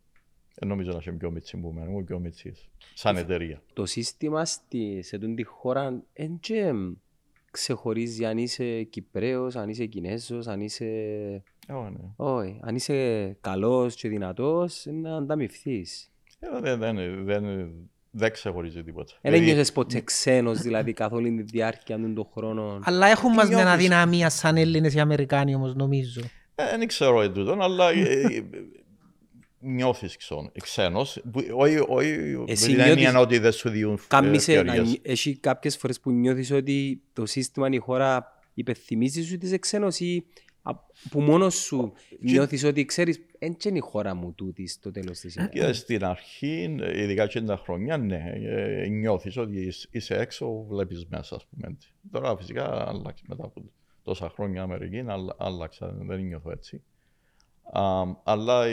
Δεν νομίζω να είσαι πιο μίτσι που ήμουν, πιο μίτσι, σαν εταιρεία. Το σύστημα στη, σε αυτή τη χώρα είναι ξεχωρίζει αν είσαι Κυπρέος, αν είσαι Κινέζος, αν είσαι... Oh, ναι. Όχι, αν είσαι καλός και δυνατός, να ανταμυφθείς. Ε, δεν, δεν, δεν, δεν ξεχωρίζει τίποτα. Δεν δηλαδή... ένιωσες ποτέ ξένος, δηλαδή, καθ' όλη τη διάρκεια των χρόνων. Αλλά έχουν μας μια αδυναμία σαν Έλληνες ή Αμερικάνοι όμως, νομίζω. Ε, δεν ξέρω εντούτον, αλλά νιώθεις ξένος, όχι την έννοια ότι δεν σου διούν ευκαιρίες. Έχει κάποιες φορές που νιώθεις ότι το σύστημα η χώρα υπεθυμίζει σου τις εξένος ή που μόνος σου νιώθεις ότι ξέρεις δεν είναι η χώρα μου τούτης στο τέλος της ημέρας. Στην αρχή, ειδικά και τα χρόνια, ναι, ε, νιώθεις ότι είσαι έξω, βλέπεις μέσα, ας πούμε. Τώρα φυσικά άλλαξε μετά από τόσα χρόνια Αμερική, άλλαξα, δεν νιώθω έτσι αλλά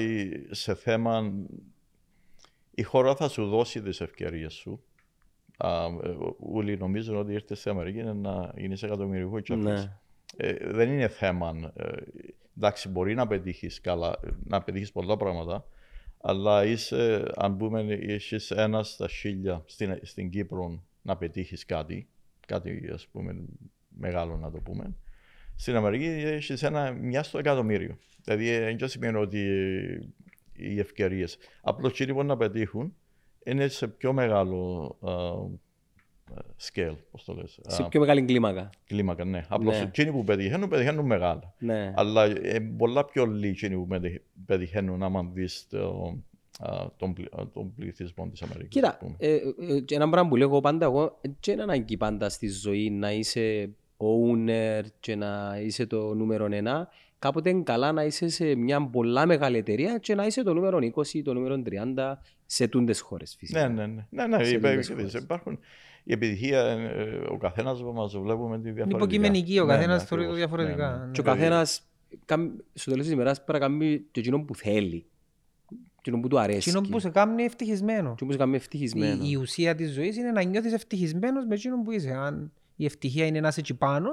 σε θέμα η χώρα θα σου δώσει τις ευκαιρίες σου. όλοι νομίζουν ότι ήρθε στην Αμερική να γίνεις εκατομμυρικό και ναι. ε, δεν είναι θέμα. Ε, εντάξει, μπορεί να πετύχεις καλά, να πετύχεις πολλά πράγματα, αλλά είσαι, αν πούμε, είσαι ένα στα χίλια στην, στην Κύπρο να πετύχεις κάτι, κάτι ας πούμε μεγάλο να το πούμε. Στην Αμερική έχεις ένα μια στο εκατομμύριο. Δηλαδή, δεν σημαίνει ότι οι ευκαιρίες. Απλώς οι να πετύχουν είναι σε πιο μεγάλο scale, πώς το λες. Σε Α, πιο μεγάλη κλίμακα. κλίμακα, ναι. Απλώς Ναι. εκείνοι που πετυχαίνουν, πετυχαίνουν μεγάλα. Ναι. Αλλά ε, πολλά πιο λίγοι εκείνοι που πετυχ- πετυχαίνουν άμα δεις το, α, τον, πλη- α, τον πληθυσμό της Αμερικής. Κοίτα, ας πούμε. ε, ε, και ένα πράγμα που λέω εγώ πάντα, εγώ δεν είναι ανάγκη πάντα στη ζωή να είσαι owner και να είσαι το νούμερο ένα. Κάποτε είναι καλά να είσαι σε μια πολλά μεγάλη εταιρεία και να είσαι το νούμερο 20, το νούμερο 30 σε τούντες χώρες φυσικά. Ναι, ναι, ναι. ναι, ναι Σε είπε- λίγες είδες, χώρες. υπάρχουν η επιτυχία, ε, ο καθένας μας βλέπουμε τη διαφορετικά. Είναι υποκειμενική, ο Ναι, καθένας ναι, θεωρεί το ακριβώς. διαφορετικά. Ναι, ναι. Και ο Δηλαδή, καθένας, καμ- στο τέλος της ημέρας, πρέπει να κάνει και εκείνο που θέλει. Εκείνο που του αρέσει. Εκείνο που σε κάνει ευτυχισμένο. Εκείνο που σε κάνει ευτυχισμένο. Η, η ουσία της ζωής είναι να νιώθεις ευτυχισμένος με εκείνο που είσαι. Αν η ευτυχία είναι να είσαι εκεί πάνω,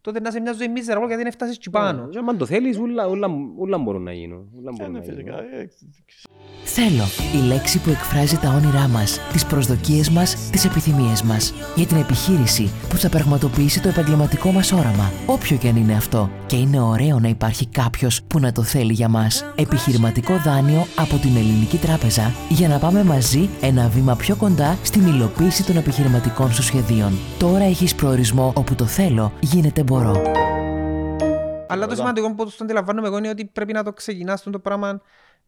τότε να είσαι μια ζωή μίζερα γιατί δεν φτάσεις εκεί πάνω. Ναι, και Αν το θέλεις, ούλα, ούλα, ούλα μπορούν να γίνουν. Ούλα Ναι, μπορούν ναι, να γίνουν. φυσικά. ε, Θέλω. Η λέξη που εκφράζει τα όνειρά μας, τις προσδοκίες μας, τις επιθυμίες μας. Για την επιχείρηση που θα πραγματοποιήσει το επαγγελματικό μας όραμα. Όποιο και αν είναι αυτό. Και είναι ωραίο να υπάρχει κάποιος που να το θέλει για μας. Επιχειρηματικό δάνειο από την Ελληνική Τράπεζα για να πάμε μαζί ένα βήμα πιο κοντά στην υλοποίηση των επιχειρηματικών σου σχεδίων. Τώρα έχεις προορισμό όπου το θέλω γίνεται μπορώ. Αλλά το σημαντικό που το αντιλαμβάνομαι εγώ είναι ότι πρέπει να το ξεκινάς το πράγμα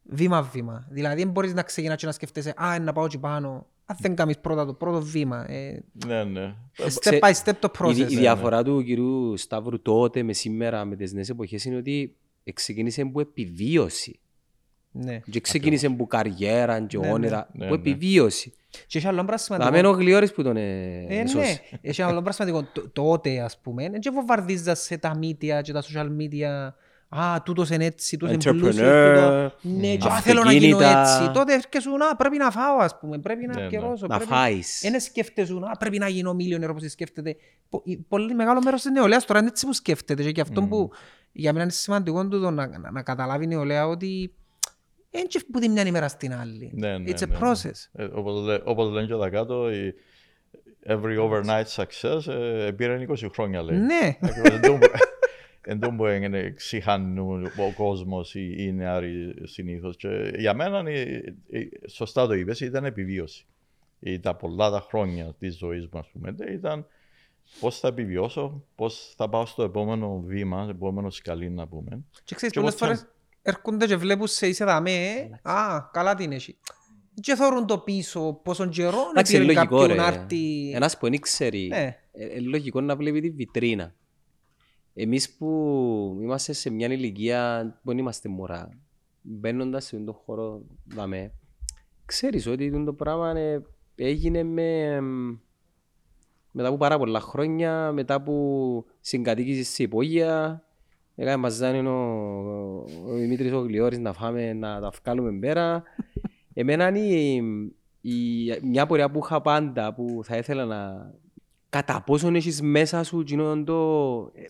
βήμα-βήμα. Δηλαδή δεν μπορείς να ξεκινάς και να σκεφτέσαι «Α, να πάω εκεί πάνω». Αν δεν κάνεις πρώτα το πρώτο βήμα. Ε, Ναι, ναι. step by step το Η, process. η διαφορά του κυρίου Σταύρου τότε με σήμερα, με τις νέες εποχές, είναι ότι ξεκίνησε από επιβίωση. Ναι. Και ξεκίνησε από καριέρα και Ναι, ναι. όνειρα, Ναι, από ναι. επιβίωση. Και έχει άλλο πράγμα Να σημαντικό. μένω γλιόρης που τον ε, Ε, ναι, έσωσε. έχει άλλο πράγμα σημαντικό. Τ- Τότε, ας πούμε, δεν βομβαρδίζας σε τα media και τα social media «Α, τούτος είναι έτσι, τούτος είναι πλούσιος, Entrepreneur, τούτο- Ναι, και «Α, θέλω να γίνω αυτοκίνητα». έτσι». Τότε έρχεσαι «Α, πρέπει να φάω, ας πούμε, πρέπει να Ναι, ναι. αρκερώσω». Να πρέπει- φάεις. Δεν σκέφτεσαι «Α, πρέπει να γίνω millionaire» όπως σκέφτεται. Πο- η- Πολύ μεγάλο μέρος της νεολαίας τώρα είναι έτσι που σκέφτεται και γι' αυτό που για μένα είναι σημαντικό τούτο να, να, να καταλάβει η νεολαία ότι δεν είναι που τη μια ημέρα στην άλλη. Ναι, ναι, It's a ναι, ναι. process. Ε, όπως, λέ, όπως λένε και τα κάτω, η every overnight success ε, πήρε 20 χρόνια, λέει. Ναι. Ακριβώς, εν τω που- Εν τω που έγινε ξηχανούν ο κόσμος, οι, οι νεαροί συνήθως. Και για μένα, η- η- σωστά το είπες, ήταν επιβίωση. Ή τα πολλά τα χρόνια της ζωής μου, ας πούμε, ήταν πώς θα επιβιώσω, πώς θα πάω στο επόμενο βήμα, στο επόμενο σκαλί, να πούμε. Και ξέρεις, Και πολλές εγώ φορές έρχονται και βλέπουν σε είσαι δαμέ, α, καλά την έχει. Και θωρούν το πίσω, πόσον καιρό να Εντάξει, είναι πήρε λογικό κάποιον ρε. να έρθει. Ένας που δεν ξέρει, Ναι. ε, είναι λογικό να βλέπει τη βιτρίνα. Εμείς που είμαστε σε μια ηλικία που δεν είμαστε μωρά, μπαίνοντας σε τον χώρο δαμέ, ξέρεις ότι το πράγμα ε, έγινε με, μετά από πάρα πολλά χρόνια, μετά που συγκατοίκησες σε υπόγεια, έκανε μας δάνει ο, ο Δημήτρης ο Γλιώρης να φάμε, να τα βγάλουμε πέρα. Εμένα είναι η, η, μια πορεία που είχα πάντα, που θα ήθελα να... Κατά πόσον έχεις μέσα σου εκείνο το, ε,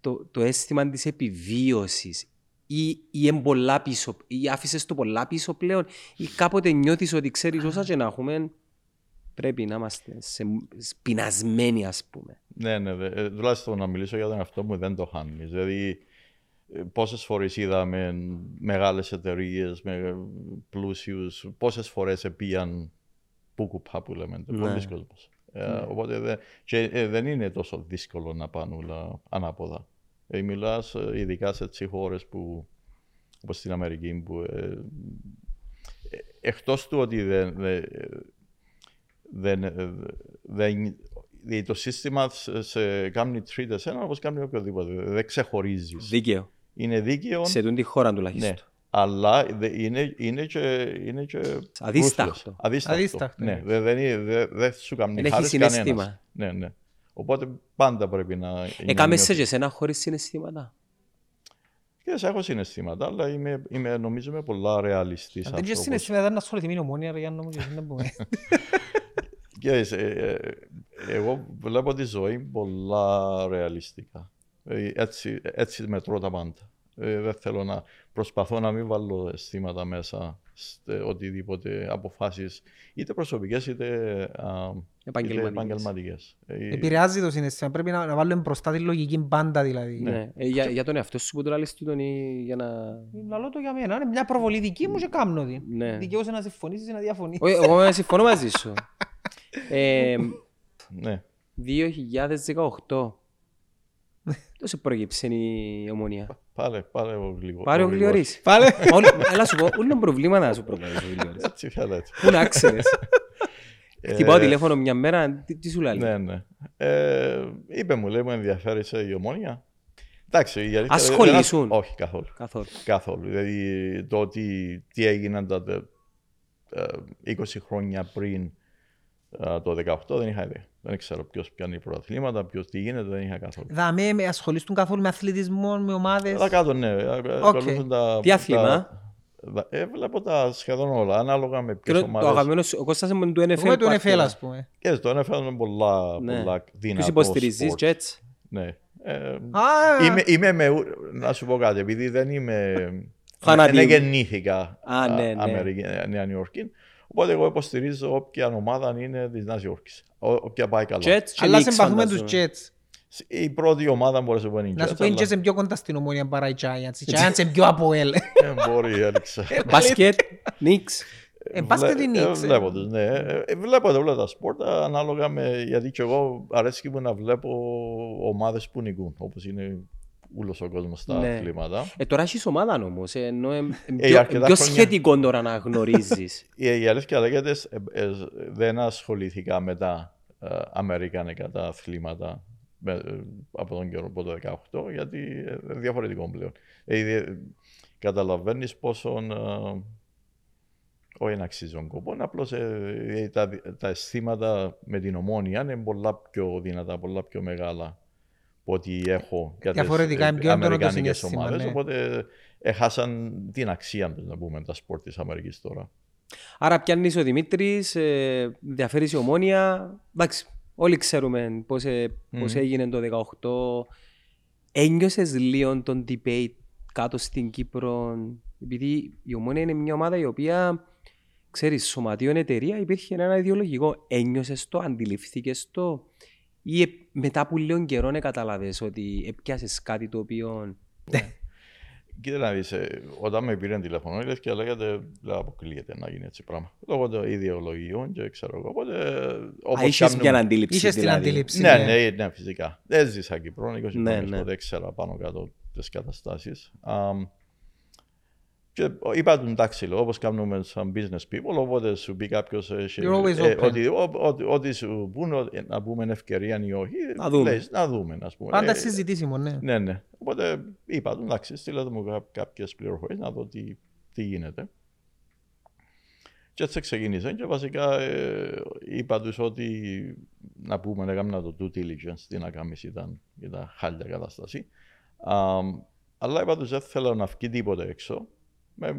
το, το αίσθημα της επιβίωσης ή, ή εν πολλά πίσω, ή άφησες το πολλά πίσω πλέον ή κάποτε νιώθεις ότι ξέρεις όσα και να έχουμε πρέπει να είμαστε σε, πεινασμένοι ας πούμε. Ναι, ναι, δε- ε, τουλάχιστον να μιλήσω για τον εαυτό μου δεν το χάνεις. Δηλαδή, ε, πόσες φορές είδαμε μεγάλες εταιρείες με πλούσιους, πόσες φορές επίαν πούκουπα που λέμε, Ναι. πολλοί κόσμος. Ε, οπότε δε- και, ε, δεν είναι τόσο δύσκολο να πάνε όλα ανάποδα. Ε, μιλάς ε, ειδικά σε έτσι χώρες που, όπως στην Αμερική, που ε, ε, εκτός του ότι δεν, δεν, δεν, δεν, δηλαδή το σύστημα σε- σε κάνει treat εσένα όπως κάνει οποιοδήποτε. Δεν ξεχωρίζεις. Δίκαιο. Είναι δίκαιο, Σε τούτη χώρα ναι, τουλάχιστον. αλλά δε- είναι, είναι και, είναι και Αδίστακτο. ruthless. Αδίστακτο. Αδίστακτο, Ναι, ναι. δεν δεν είναι- δεν- δεν σου κάνει Δεν έχει χάρη συναίσθημα. κανένας. Ναι, ναι. Οπότε πάντα πρέπει να... Έκαμε να σε και εσένα χωρίς συναισθήματα; Yes, έχω συναισθήματα, αλλά είμαι, είμαι νομίζω είμαι πολλά ρεαλιστής Αν δεν και άνθρωπος. συναισθήματα να ασχοληθεί με η ομόνια, ρε Γιάννο μου, και δεν πούμε. Ξέρεις, ε, ε, εγώ βλέπω τη ζωή πολλά ρεαλιστικά. Ε, Έτσι, έτσι μετρώ τα πάντα. Ε, δεν θέλω να προσπαθώ να μην βάλω αισθήματα μέσα σε οτιδήποτε αποφάσεις, είτε προσωπικές είτε, α, είτε Επαγγελματικές. επαγγελματικές. Ε, Επηρεάζει το συναίσθημα, πρέπει να, να βάλουμε μπροστά τη λογική πάντα δηλαδή. Ναι. Ε, για, για τον εαυτό σου που τώρα λες τούτον ή για να... Λαλό το για μένα, είναι μια προβολή δική μου και κάμνω την. Ναι. Δικαιούσε να συμφωνήσεις ή να διαφωνήσεις. Όχι, εγώ συμφωνώ μαζί σου. ε, Ναι. 2018. Τόσο προγύψε η ομονία; Πάρε, πάρε ο γλυκό. Πάρε ο Γλιωρής. Πάλι. Όλο- Έλα σου πω, όλο προβλήμα να σου προκαλέσει ο Γλιωρής. Έτσι θέλετε. Πού να ξέρεις. Ε, Χτυπάω τηλέφωνο μια μέρα, τι, τι σου λέει. Ναι, ναι. Ε, είπε μου, λέει, μου ενδιαφέρει η ομόνια. Εντάξει, η αλήθεια Ασχολήσουν. δεν- Όχι, καθόλου. Καθόλου. Καθόλου. Δηλαδή το ότι τι έγιναν τα ε, 20 χρόνια πριν ε, το 18 δεν είχα ιδέα. Δεν ξέρω ποιος πιάνει πρωταθλήματα, ποιος τι γίνεται, δεν είχα καθόλου. Δαμέ, με ασχολείστε καθόλου με αθλητισμό, με ομάδες; Αλλά κάτω, ναι. ε, ακολουθούν τα- Τι άθλημα; τα- τα- Ε, βλέπω τα σχεδόν όλα, ανάλογα με Και ποιες το, το ομάδες. αγαπημένος σου, ο Κώστας είναι του NFL. Εγώ με το που NFL, άθλημα. ας πούμε. Και στο NFL είναι πολλά, Ναι. πολλά δυνατό Τους υποστηρίζεις, sport. Jets; Ναι. Ε, Α, είμαι, είμαι με, ου- να σου πω κάτι, επειδή δεν είμαι... Φανατή. Δεν γεννήθηκα Α, ναι, ναι. Αμερική, Νέα Νιόρκη. Οπότε εγώ υποστηρίζω όποια ομάδα είναι της Νέας Υόρκης. Ό- Όποια πάει καλά. Jets και Αλλά Knicks, συμπαθούμε τους φαντάζομαι. Jets. Η πρώτη ομάδα μπορείς να σου πω είναι η Να σου Jets, πω, οι αλλά Jets είναι πιο κοντά στην ομόνια παρά οι Giants. Οι Giants είναι πιο από ελ. δεν μπορεί, έλεξε. Μπάσκετ, Knicks. Ε, μπάσκετ είναι Ε, Knicks, ε. Βλέπω τους, ναι. Ε, ε, Βλέπω όλα τα sport ανάλογα με... Γιατί και εγώ αρέσκει μου να βλέπω ομάδες που νικούν. Όπως είναι όλος ο κόσμος στα Ναι. αθλήματα. Ε, τώρα έχεις ομάδα όμως, ε, ενώ ε, Ε, πιο, για αρκετά πιο χρόνια. σχετικό τώρα να γνωρίζεις. Η, η αλήθεια λέγεται, ε, ε, δεν ασχολήθηκα με τα ε, αμερικανικά τα αθλήματα με, ε, από τον καιρό από το 18, γιατί ε, είναι διαφορετικό πλέον. Ε, καταλαβαίνεις πόσο ε, όχι να αξίζει τον κόπο, απλώς τα, τα αισθήματα με την Ομόνοια είναι πολλά πιο δυνατά, πολλά πιο μεγάλα από ό,τι έχω για τις Διαφορετικά, ε, είναι πιο έντονο το αμερικάνικες συναίσθημα, ομάδες, ναι. οπότε έχασαν την αξία τους, να πούμε, τα sport της Αμερικής τώρα. Άρα πιάνεις ο Δημήτρης, ε, ενδιαφέρεις η Ομόνοια. Εντάξει, όλοι ξέρουμε πώς, ε, πώς Μμμ. έγινε το 18. Ένιωσες λίγο τον debate κάτω στην Κύπρο, επειδή η ομόνια είναι μια ομάδα η οποία, ξέρεις, σωματείων εταιρεία υπήρχε ένα ιδεολογικό. Ένιωσες το, αντιληφθήκες το ή ε, μετά που λίγο καιρό να καταλάβες ότι έπιασες κάτι το οποίο... Κοίτα να δεις, ε, όταν με πήραν τηλέφωνο, η και λέγατε δεν αποκλείεται να γίνει έτσι πράγμα. Λόγω των ιδεολογιών και ξέρω εγώ. Οπότε, Α, όπως είχες κάνουμε- μια αντίληψη Είχες την δηλαδή. αντίληψη. Ναι, ναι, ναι, φυσικά. Δεν ζήσα Κύπρο, 20 Ναι, χρόνια, ναι. οπότε έξερα πάνω κάτω τις καταστάσεις. Αμ, και είπα του εντάξει, λέω, όπως κάνουμε σαν business people, οπότε σου πει κάποιος ε, σε- You're always ε, open. ότι, ο- ότι, ότι σου πούν ότι- να πούμε ευκαιρία ή όχι, Να δούμε. λες, να δούμε, ας πούμε. Πάντα Ε, συζητήσιμο, ναι. ναι, ναι. Οπότε είπα του, εντάξει, στείλτε μου κά- κάποιες πληροφορίες να δω τι, τι γίνεται. Και έτσι ξεκίνησε και βασικά ε, είπα τους ότι να πούμε έκανα το due diligence, τι να κάνεις ήταν, ήταν χάλια κατάσταση. Αμ, αλλά είπα τους δεν θέλω να βγει τίποτε έξω με,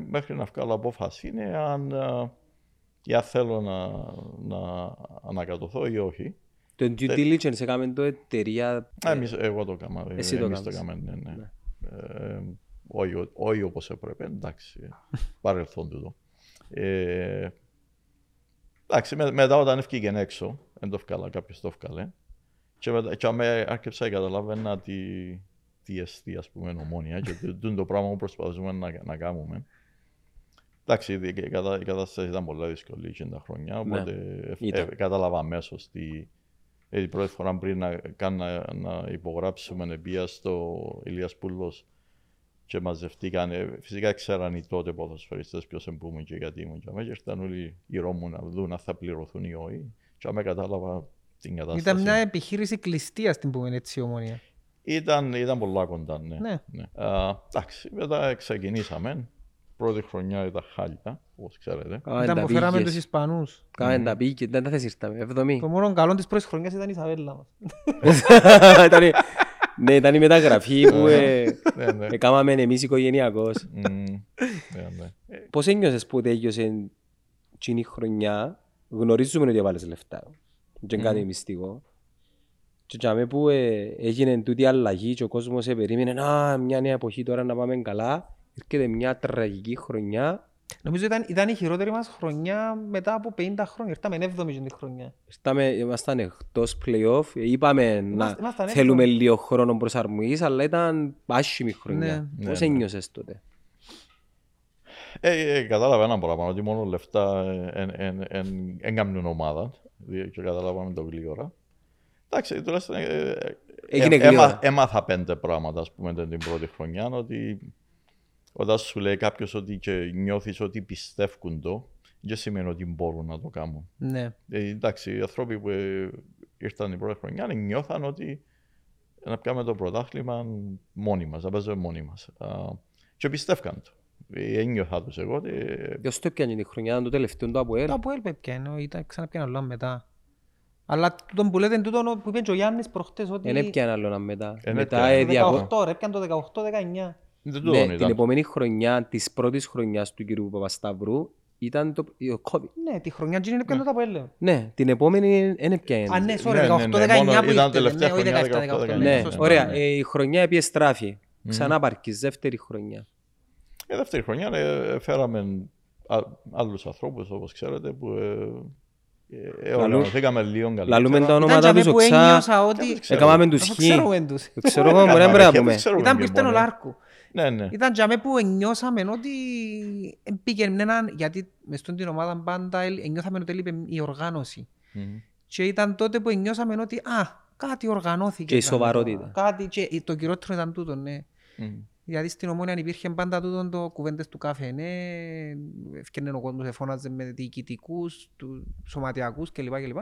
μέχρι να βγάλω απόφαση είναι αν, ε, ή αν θέλω να, να ανακατωθώ ή όχι. Το due diligence έκαμε το εταιρεία... Α, εμείς, εγώ το έκανα. ε, Εσύ το εμείς έκαμες. έκαμε, ναι, ναι. Ε, όχι, ο- όχι όπως έπρεπε, εντάξει, ε, παρελθόν τούτο. Ε, εντάξει, με- μετά όταν έφυγε έξω, δεν το έφκαλα, κάποιος το έφκαλε. Και, μετά, και αμέ άρχισα και καταλάβαινα τι, τι εστί, ας πούμε, ομόνια και τι τι είναι το πράγμα που προσπαθούμε να, να κάνουμε. Εντάξει, η, η, κατα- η κατάσταση ήταν πολύ δύσκολη εκείνα τα χρόνια, Ναι, οπότε ε, ήταν. ε, κατάλαβα αμέσως τι, ε, την πρώτη φορά πριν να, καν να, να υπογράψουμε πήγα στο Ηλίας Πούλος και μαζευτήκαν. ε, Φυσικά ξέραν οι τότε ποδοσφαιριστές ποιος εμπούμε και γιατί ήμουν και αμέ και ήρθαν όλοι γύρω μου να δουν αν θα πληρωθούν ή όχι και αμέ κατάλαβα την κατάσταση. Ήταν μια επιχείρηση κλειστή, ας την πούμε έτσι, η ομόνια. Ήταν, ήταν πολλά κοντά, ναι. Ναι. Α, εντάξει, μετά ξεκινήσαμε. Πρώτη χρονιά ήταν χάλια, όπως ξέρετε. Κάμε Ήταν τα που φέραμε πήγες. τους Ισπανούς. Κάμε τα πήγες, δεν τα θες ήρθαμε, εβδομή. Το μόνο καλό της πρώτης χρονιάς ήταν η Ισαβέλα μας. Ήταν- Ναι, ήταν η μεταγραφή που ε, ναι, ναι. έκαναμε εμείς οικογενειακός. Μμ, ναι, ναι. Ε, Πώς ένιωσες που τέλειωσε εκείνη η χρονιά, γνωρίζουμε ότι έβαλες λεφτά. Δεν είναι κάτι μυστικό. Και για που ε, έγινε τούτη αλλαγή και ο κόσμος ε, περίμενε να μια νέα εποχή τώρα να πάμε καλά. Έρχεται μια τραγική χρονιά. Νομίζω ήταν, ήταν η χειρότερη μας χρονιά μετά από 50 χρόνια. Ήρθαμε 7η την χρονιά. Ήρθαμε, ήμασταν εκτός play-off. Είπαμε να Είμαστε- ήμασταν θέλουμε εύκολοι. λίγο χρόνο προσαρμογής, αλλά ήταν άσχημη χρονιά. Ναι. Πώς Ναι, ναι. ένιωσες τότε; Ε, ε, κατάλαβα ένα πράγμα, ότι μόνο λεφτά δεν κάνουν ομάδα. Διότι Και καταλάβαμε το γλύωρα. Εντάξει, τουλάχιστον ε, ε, Έγινε ε, γρήγορα. έμα- έμαθα πέντε πράγματα, ας πούμε, την πρώτη χρονιά, ότι όταν σου λέει κάποιος ότι και νιώθεις ότι πιστεύουν το, δεν σημαίνει ότι μπορούν να το κάνουν. Ναι. Ε, εντάξει, οι άνθρωποι που ε, ήρθαν την πρώτη χρονιά νιώθαν ότι να πιάμε το πρωτάθλημα μόνοι μας, να παίζουμε μόνοι μας. Α, και πιστεύκαν το. Ε, Ένιωθα τους εγώ ότι ε, Ποιος το έπιανε τη χρονιά, ήταν το τελευταίο του ΑΠΟΕΛ. Το Αποέλ πιάνει, ήταν ξανά πιάνει άλλο μετά. Αλλά τούτο που λέτε είναι τούτο που είπε και ο Γιάννης προχτές ότι... Δεν έπιανε άλλο ένα μετά. Ε, Μετά έπιανε. ε, διακο- 18 ρε, έπιανε το 18-19. δεν Ναι, τούτον την ήταν. επόμενη χρονιά της πρώτης χρονιάς του κυρίου Παπασταύρου ήταν το, ο COVID. Ναι, τη χρονιά εκείνη έπιανε το Αποέλ. Ναι, την επόμενη δεν έπιανε. Α, ναι, sorry, Ναι, ναι, 18-19 ναι, μόνο που ήταν ήρθε. τελευταία Ναι, όχι χρονιά, 17-18. 18-19. Ναι, σωστά. ωραία. ναι. Ε, η χρονιά επιστράφει. Ξανά παρκής, δεύτερη χρονιά. Η δεύτερη χρονιά ε, φέραμε α- άλλους ανθρώπους, όπως ξέρετε, που ε, ε, ε, Λαλού- οργανωθήκαμε λίγο καλύτερα. Λαλούμε τα Ήταν ονόματα τζαμέ τους που οξά. ένιωσα ότι... ξέρω. Έκαναμε τους Αφού χ. ξέρουμε τους. Ξέρω εγώ, μπορεί να πρέπει να πούμε. Ήταν που ήρθε ο Λάρκου. Ναι, ναι. Ήταν τζαμέ που νιώσαμε ότι πήγαινε με έναν, γιατί μες στην ομάδα πάντα ε, νιώθαμε ότι έλειπε η οργάνωση. Μμμ. Και ήταν τότε που νιώσαμε ότι α, κάτι οργανώθηκε. Και η ξανά. σοβαρότητα. Κάτι, και το κυριότερο ήταν τούτο, ναι. Μμμ. Γιατί στην Ομόνια υπήρχε πάντα τούτο το κουβέντες του καφενέ, ευκαιρνέν ο κόσμος εφώναζε με διοικητικούς, του σωματιακούς κλπ. κλπ.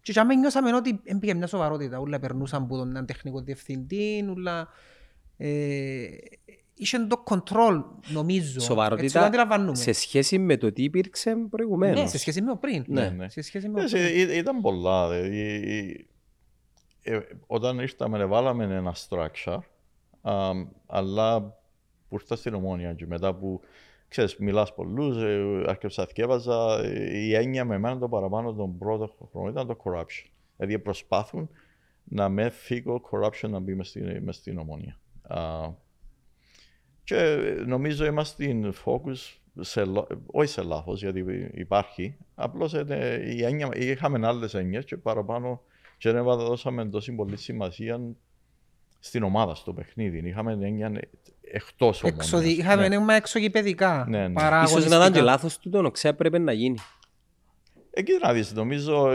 Και για μένα νιώσαμε ότι έμπηκε μια σοβαρότητα, ούλα περνούσαν από τον έναν τεχνικό διευθυντή, ούλα... Ε, είχε το control, νομίζω. Έτσι το Σοβαρότητα αντιλαμβάνουμε. σε σχέση με το τι υπήρξε προηγουμένως. Ναι, σε σχέση με το πριν. Ναι, ναι. Σε σχέση με το Ε, πριν. σε- ή- Ήταν πολλά. δε. Η- η- ε, Όταν ήρθαμε, βάλαμε ένα structure, α, αλλά που ήρθα στην Ομόνια και μετά που ξέρεις, μιλάς πολλούς, ε, άρχισα θυκεύαζα, ε, η έννοια με εμένα το παραπάνω τον πρώτο χρόνο ήταν το corruption. Δηλαδή προσπάθουν να με φύγω corruption να μπει μες στην, μες στην Ομόνια. Α, και νομίζω είμαστε in focus σε, λο- όχι σε λάθος, γιατί υπάρχει. Απλώς είναι η έννοια, είχαμε άλλες έννοιες και παραπάνω και δεν δώσαμε τόση πολύ σημασία στην ομάδα, στο παιχνίδι. Είχαμε έννοια εκτός ομόνιας. Εξοδι... Είχαμε Ναι. νέμα εξωγηπαιδικά. Ναι, ναι. παρά Ίσως να ήταν αγωνιστικά. και λάθος του τον οξέα πρέπει να γίνει. Εκεί να δεις, νομίζω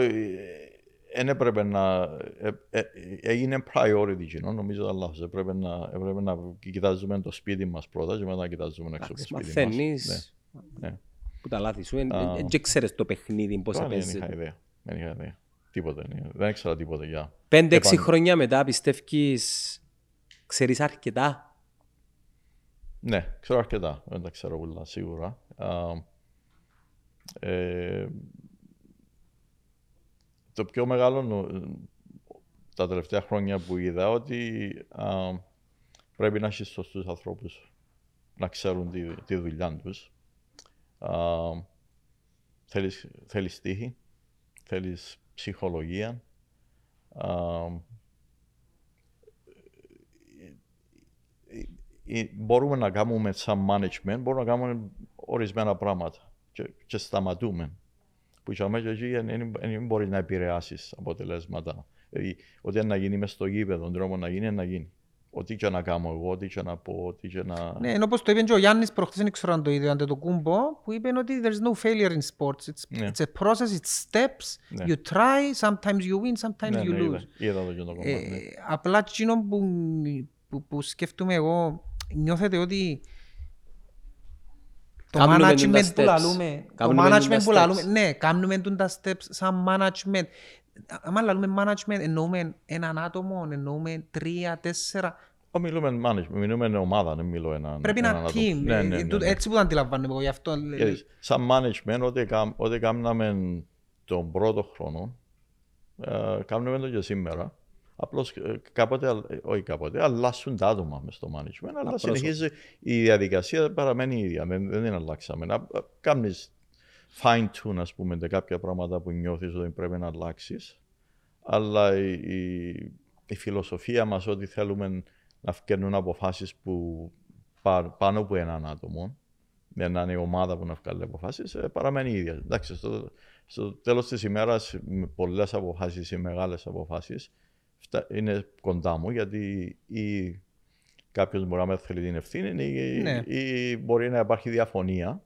δεν έπρεπε να... ε, ε, έγινε priority κοινό, νομίζω ήταν λάθος. Έπρεπε να, έπρεπε να κοιτάζουμε το σπίτι μας πρώτα και μετά να κοιτάζουμε έξω από το Εντάξει, σπίτι μας. Μαθαίνεις Ναι, ναι. που τα λάθη σου. εν- Α. εν- Δεν ξέρεις το παιχνίδι πώς Τώρα Δεν είχα παίζεται. ιδέα. Δεν είχα ιδέα. Τίποτε. ναι. Δεν ήξερα τίποτε για. Πέντε-έξι Επαν- χρόνια μετά πιστεύεις ξέρεις αρκετά. Ναι, ξέρω αρκετά. Δεν τα ξέρω πολλά, σίγουρα. Α, ε, το πιο μεγάλο νο- τα τελευταία χρόνια που είδα ότι α, πρέπει να έχεις σωστούς ανθρώπους να ξέρουν τη, τη δουλειά τους. Α, θέλεις, θέλεις τύχη, θέλεις ψυχολογία. Α, μπορούμε να κάνουμε σαν management, μπορούμε να κάνουμε ορισμένα πράγματα και, και σταματούμε. Που για μένα εκεί δεν μπορείς να επηρεάσεις αποτελέσματα. Δηλαδή, ό,τι να γίνει μες στο γήπεδο, τον τρόπο να γίνει, να γίνει. Ό,τι και να κάνω εγώ, ό,τι και να πω, ό,τι και να... Ναι, ενώ όπως το είπε και ο Γιάννης προχτές, δεν ξέρω αν το είδε, αν το κούμπο, που είπε ότι there's no failure in sports. It's, Ναι. it's a process, it's steps. Ναι. You try, sometimes you win, sometimes ναι, you ναι, lose. είδα, είδα το και το κομμάτι. Ε, ναι. απλά εκείνο που, που, που σκέφτομαι εγώ, νιώθετε ότι το Κάνουμε τούν τα management που steps. λαλούμε, το Κάνουμε τούν τα management που steps. λαλούμε, ναι, κάνουμε τούν τα steps σαν management. Άμα λαλούμε management, εννοούμε έναν άτομο, εννοούμε τρία, τέσσερα. Ω, μιλούμε management, μιλούμε ομάδα, δεν μιλώ έναν Πρέπει έναν ένα άτομο. team. Ναι, Ε, ναι, ναι, τούτο- ναι. Έτσι που το αντιλαμβάνομαι εγώ γι' αυτό. Γιατί σαν management, ό,τι, κάμ- ό,τι κάναμε τον πρώτο χρόνο, ε, κάνουμε το και σήμερα. Απλώς κάποτε, αλ- ε, όχι κάποτε, αλλάσουν τα άτομα μες στο management, αλλά πρόσωπα. συνεχίζει η διαδικασία παραμένει η ίδια. Δεν, δεν την αλλάξαμε. Να κάνεις fine tune, ας πούμε, de κάποια πράγματα που νιώθεις ότι πρέπει να αλλάξεις. Αλλά η, η, η φιλοσοφία μας ότι θέλουμε να φτιάχνουν αποφάσεις που πά- πάνω από έναν άτομο, για να είναι η ομάδα που να βγάλει αποφάσεις, παραμένει η ίδια. Εντάξει, στο, στο τέλος της ημέρας, πολλές αποφάσεις ή μεγάλες αποφάσεις είναι κοντά μου, γιατί ή κάποιος μπορεί να με θέλει την ευθύνη ή, Ναι. ή μπορεί να υπάρχει διαφωνία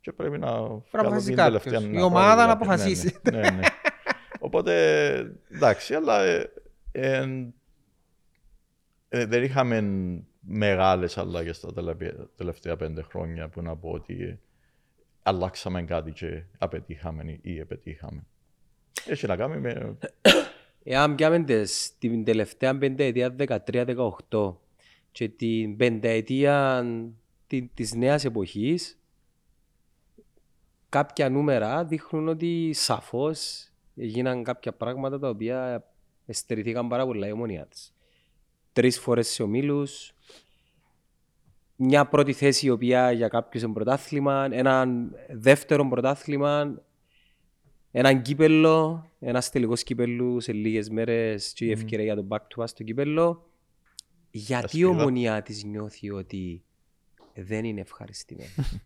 και πρέπει να βγάλω αποφασίσει την κάποιος. τελευταία- Η να ομάδα βγάλω να κάποια- ναι, αποφασίσει. Ναι, ναι, ναι. Οπότε, εντάξει, αλλά ε, εν- ε, δεν είχαμε μεγάλες αλλαγές τα τελευταία- τελευταία πέντε χρόνια που να πω ότι αλλάξαμε κάτι και απετύχαμε ή επετύχαμε. Έχει να κάνει με... Εάν πιάμε τις, την τελευταία πενταετία 13-18 και την πενταετία τη- της νέας εποχής, κάποια νούμερα δείχνουν ότι σαφώς έγιναν κάποια πράγματα τα οποία εστερηθήκαν πάρα πολλά η ομονία της. Τρεις φορές σε ομίλους, μια πρώτη θέση η οποία για κάποιους είναι πρωτάθλημα, ένα δεύτερο πρωτάθλημα, έναν κύπελο, ένας τελικός κύπελου σε λίγες μέρες και η ευκαιρία για τον back to us στο κύπελο. Γιατί η Ασπίδα. ομονία της νιώθει ότι δεν είναι ευχαριστημένη;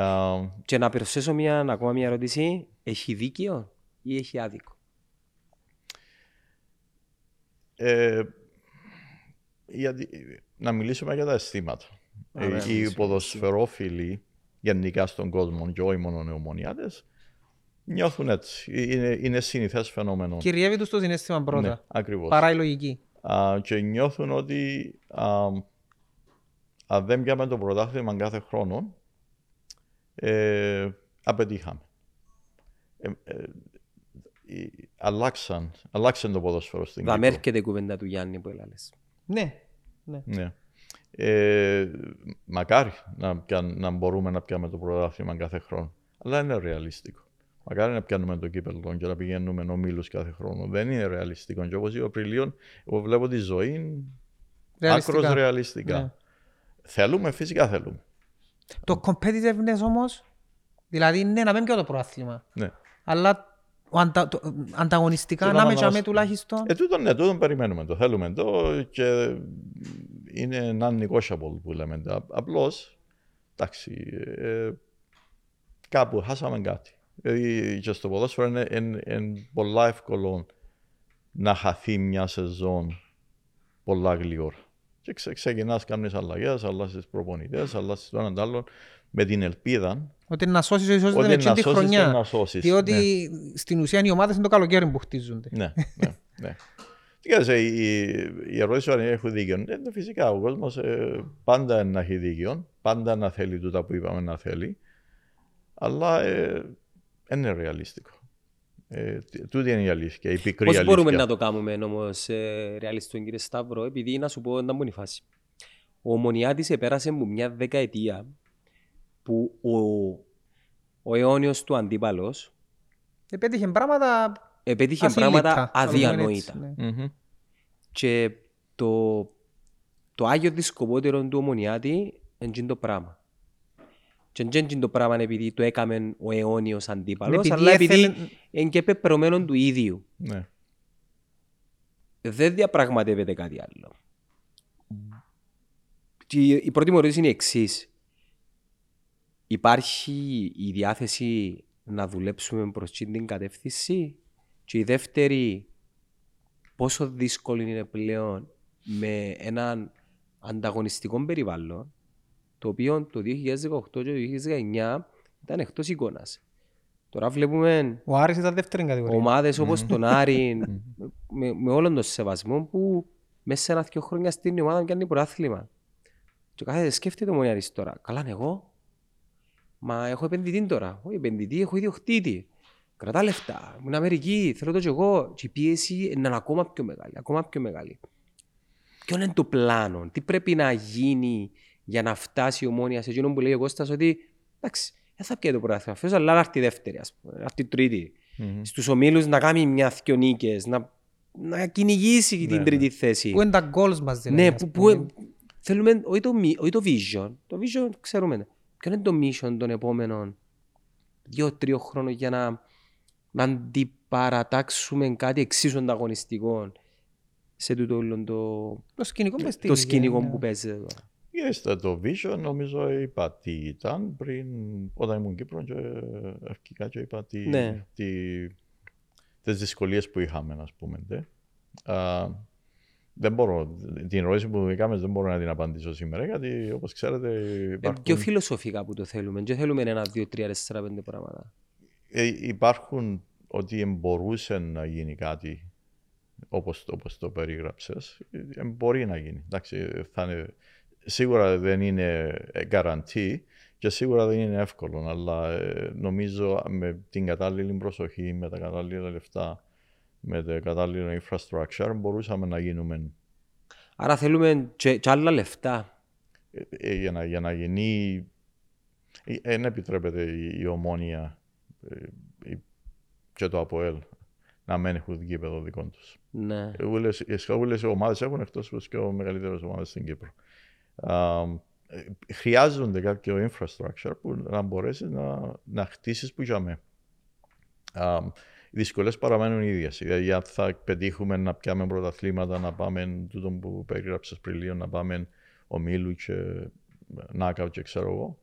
α, και να προσθέσω μια, ακόμα μια ερώτηση. Έχει δίκιο ή έχει άδικο; ε, γιατί- να μιλήσουμε για τα αισθήματα. Ωραία, Ε, οι μιλήσουμε. ποδοσφαιρόφιλοι γενικά στον κόσμο και όχι μόνο οι ομονιάτες νιώθουν έτσι. Είναι, είναι συνηθές φαινόμενο. Κυριεύει τους το συνέστημα πρώτα. Ναι, ακριβώς. Παρά η λογική. Α, και νιώθουν ότι α, αν δεν πιάμε το πρωτάθλημα κάθε χρόνο, ε, απετύχαμε. Ε, ε, ε, αλλάξαν, αλλάξαν το ποδόσφαιρο στην Θα με Κύπρο. έρχεται η κουβέντα του Γιάννη που έλαλες. Ναι. ναι. Ναι. Ε, μακάρι να, πιάν- να μπορούμε να πιάμε το πρωτάθλημα κάθε χρόνο. Αλλά είναι ρεαλιστικό. Μακάρι να πιάνουμε το κύπελο και να πηγαίνουμε ομίλους κάθε χρόνο. Δεν είναι ρεαλιστικό. Και όπως είπε ο Πριλίων, εγώ βλέπω τη ζωή Ρεαλιστικά. άκρος ρεαλιστικά. Ναι. Θέλουμε, φυσικά θέλουμε. Το competitiveness όμως, δηλαδή ναι να μην πιω το προάθλημα, Ναι. αλλά ο αντα, το, ανταγωνιστικά Το να με να μας- τσάμε τουλάχιστον. Ε, τούτο, ναι, τούτο περιμένουμε. Το θέλουμε το και είναι non-negotiable που λέμε. Απλώς, εντάξει, ε, κάπου χάσαμε κάτι. Δηλαδή και στο ποδόσφαιρο είναι, είναι, είναι πολλά εύκολο να χαθεί μια σεζόν πολλά γλυόρα. Και ξε, ξεκινάς κάνεις αλλαγές, αλλάσεις προπονητές, αλλάσεις το έναν το άλλο με την ελπίδα Ότι να σώσεις ίσως ότι δεν να είναι τη σώσεις και χρονιά. να σώσεις. Διότι Ναι. στην ουσία οι ομάδες είναι το καλοκαίρι που χτίζονται. Ναι, ναι, ναι. Τι κάνεις, ε, η, η ερώτηση αν έχω δίκιο. Ε, ναι, φυσικά ο κόσμος πάντα να έχει δίκιο, πάντα να θέλει τούτα που είπαμε να θέλει, αλλά ε, δεν είναι ρεαλιστικό. Ε, τ- τούτη είναι η αλήθεια, η πικρή Πώς αλήθεια. μπορούμε να το κάνουμε όμως ε, ρεαλιστικό κύριε Σταύρο, επειδή να σου πω να μπουν η φάση. Ο Ομονιάτης επέρασε μου μια δεκαετία που ο, ο αιώνιος του αντίπαλος Επέτυχε πράγματα επέτυχε ασύλληπτα, πράγματα να το πούμε αδιανόητα. έτσι, ναι. Μμμ. Και το, το άγιο δισκοπότερο του Ομονιάτη είναι το πράγμα. Και δεν είναι το πράγμα επειδή το έκαμε ο αιώνιος αντίπαλος, Επειδή αλλά επειδή έθελε- είναι και πεπρωμένο του ίδιου. Ναι. δεν διαπραγματεύεται κάτι άλλο. Και η- η πρώτη μου ερώτηση είναι η εξής. Υπάρχει η διάθεση να δουλέψουμε προς αυτή την κατεύθυνση; Και η δεύτερη πόσο δύσκολη είναι πλέον με έναν ανταγωνιστικό περιβάλλον το οποίο το 2018 και το 2019 ήταν εκτός εικόνας. Τώρα βλέπουμε Ο Άρης ήταν δεύτερη κατηγορία. ομάδες όπως τον Άρη, με, με όλον τον σεβασμό που μέσα σε ένα-δυο χρόνια στην ομάδα κάνει πρωτάθλημα. Και κάθεται σκέφτεται ο Μονιάρης τώρα. Καλά είναι εγώ. Μα έχω επενδυτή τώρα. Όχι επενδυτή, έχω ιδιοκτήτη. Κρατά λεφτά. Ήμουν Αμερική, θέλω το και εγώ. Και η πίεση είναι ακόμα πιο μεγάλη. Ακόμα πιο μεγάλη. Ποιο είναι το πλάνο, τι πρέπει να γίνει για να φτάσει η ομόνια σε εκείνον που λέει ο Κώστας ότι εντάξει, δεν θα πιέει το πρωτάθλημα φέτος, αλλά να έρθει η δεύτερη, ας πούμε, να έρθει η τρίτη. Μμμ. Στους ομίλους να κάνει μια-δυο νίκες, να, να κυνηγήσει την ναι. τρίτη θέση. Πού είναι τα goals μας δηλαδή. Ναι, ας που, πούμε. που θέλουμε, όχι το, μι- όχι το vision, το vision ξέρουμε. Ποιο είναι το mission των επόμενων δύο-τρία χρόνων για να, να αντιπαρατάξουμε κάτι εξίσου ανταγωνιστικό σε τούτο όλο το, Το σκηνικό που το στείλει, σκηνικό ναι. που παίζεται εδώ. Και το Vision νομίζω είπα τι ήταν πριν όταν ήμουν Κύπρο και αρχικά και είπα τι, Ναι. τι, τις δυσκολίες που είχαμε ας πούμε. Δε. Α, δεν μπορώ, την ερώτηση που μου έκαμε δεν μπορώ να την απαντήσω σήμερα γιατί όπως ξέρετε Ε, υπάρχουν, πιο φιλοσοφικά που το θέλουμε. Δεν θέλουμε ένα, δύο, τρία, τέσσερα, πέντε πράγματα. Ε, υπάρχουν ότι μπορούσε να γίνει κάτι όπως, όπως το περιγράψες, ε, μπορεί να γίνει. Εντάξει, θα είναι, σίγουρα δεν είναι guarantee και σίγουρα δεν είναι εύκολο, αλλά ε, νομίζω με την κατάλληλη προσοχή, με τα κατάλληλα λεφτά, με το κατάλληλο infrastructure μπορούσαμε να γίνουμε Άρα θέλουμε και, και άλλα λεφτά. ε, ε, για, να, για να γίνει. Δεν επιτρέπεται η, η ομόνια ε, η- και το ΑΠΟΕΛ να μην έχουν γήπεδο δικό τους. Ναι. Όλες οι ομάδες έχουν εκτός από τις πιο μεγαλύτερες ομάδες στην Κύπρο. Α, ε, χρειάζονται κάποιο infrastructure που να μπορέσεις να, να χτίσεις που για με. Α, οι δυσκολίες παραμένουν οι ίδιες. Δηλαδή, αν θα πετύχουμε να πιάμε πρωταθλήματα, να πάμε τούτο που περιγράψε πριν λίγο, να πάμε ομίλου και νάκαου και ξέρω εγώ.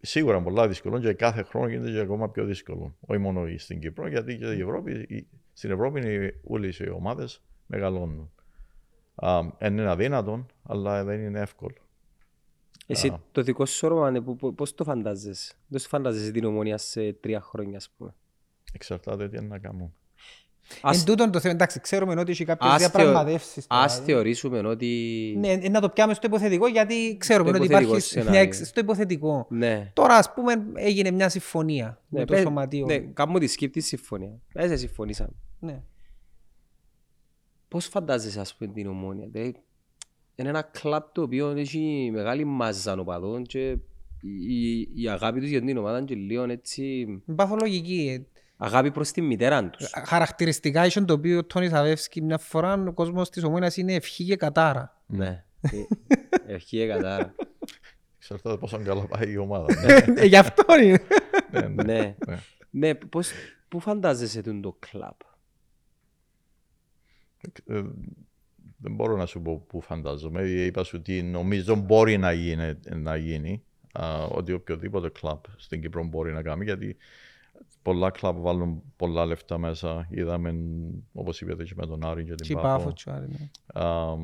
Σίγουρα πολλά δύσκολο και κάθε χρόνο γίνεται και ακόμα πιο δύσκολο. Όχι μόνο στην Κύπρο, γιατί και η Ευρώπη, η- στην Ευρώπη όλε οι ομάδες μεγαλώνουν. Α, είναι αδύνατο, αλλά δεν είναι εύκολο. Εσύ Α. το δικό σου όρομα, ναι, που- που- πώς το φαντάζεσαι; Δεν σου φαντάζεσαι την ομόνια σε τρία χρόνια, ας πούμε; Εξαρτάται τι είναι να κάνουμε. Ας, Εν τούτον το θέμα, εντάξει, ξέρουμε ότι έχει κάποιες ας, θεω- διαπραγματεύσεις. τώρα. ας θεωρήσουμε ότι... Ναι, ε, να το πιάμε στο υποθετικό γιατί ξέρουμε Στο ότι υποθετικό υπάρχει σενάριο. μια εξ- στο υποθετικό. Ναι. Τώρα, ας πούμε, έγινε μια συμφωνία Ναι, με το πες- σωματείο. Ναι, κάνουμε τη σκύπτη συμφωνία. Έτσι συμφωνήσαμε. Ναι. Πώς φαντάζεσαι, ας πούμε, την ομόνια. Δηλαδή, είναι ένα κλαμπ το οποίο έχει μεγάλη μάζα οπαδών και η, η αγάπη τους για την ομάδα είναι και λίγο έτσι... Με παθολογική. Ε. Αγάπη προς τη μητέρα τους. Χαρακτηριστικά είχε το οποίο ο Τόνι Σαβεύσκη μια φορά ο κόσμος της ομόνιας είναι ευχή και κατάρα. ναι. Ε, Ευχή κατάρα. Εξαρτάται πόσο καλά πάει η ομάδα. ναι, Ε, Γι' αυτό είναι. ναι, ναι. ναι. ναι. ναι, πώς, πού φαντάζεσαι τον το κλαμπ. Ε, δεν μπορώ να σου πω πού φαντάζομαι. Είπα σου ότι νομίζω μπορεί να γίνει, να γίνει α, ότι οποιοδήποτε κλαμπ στην Κύπρο μπορεί να κάνει γιατί πολλά κλαμπ βάλουν πολλά λεφτά μέσα. Είδαμε, όπως είπατε, και με τον Άρη και την Τι Πάφο. πάφο τσουάρι, ναι. Α,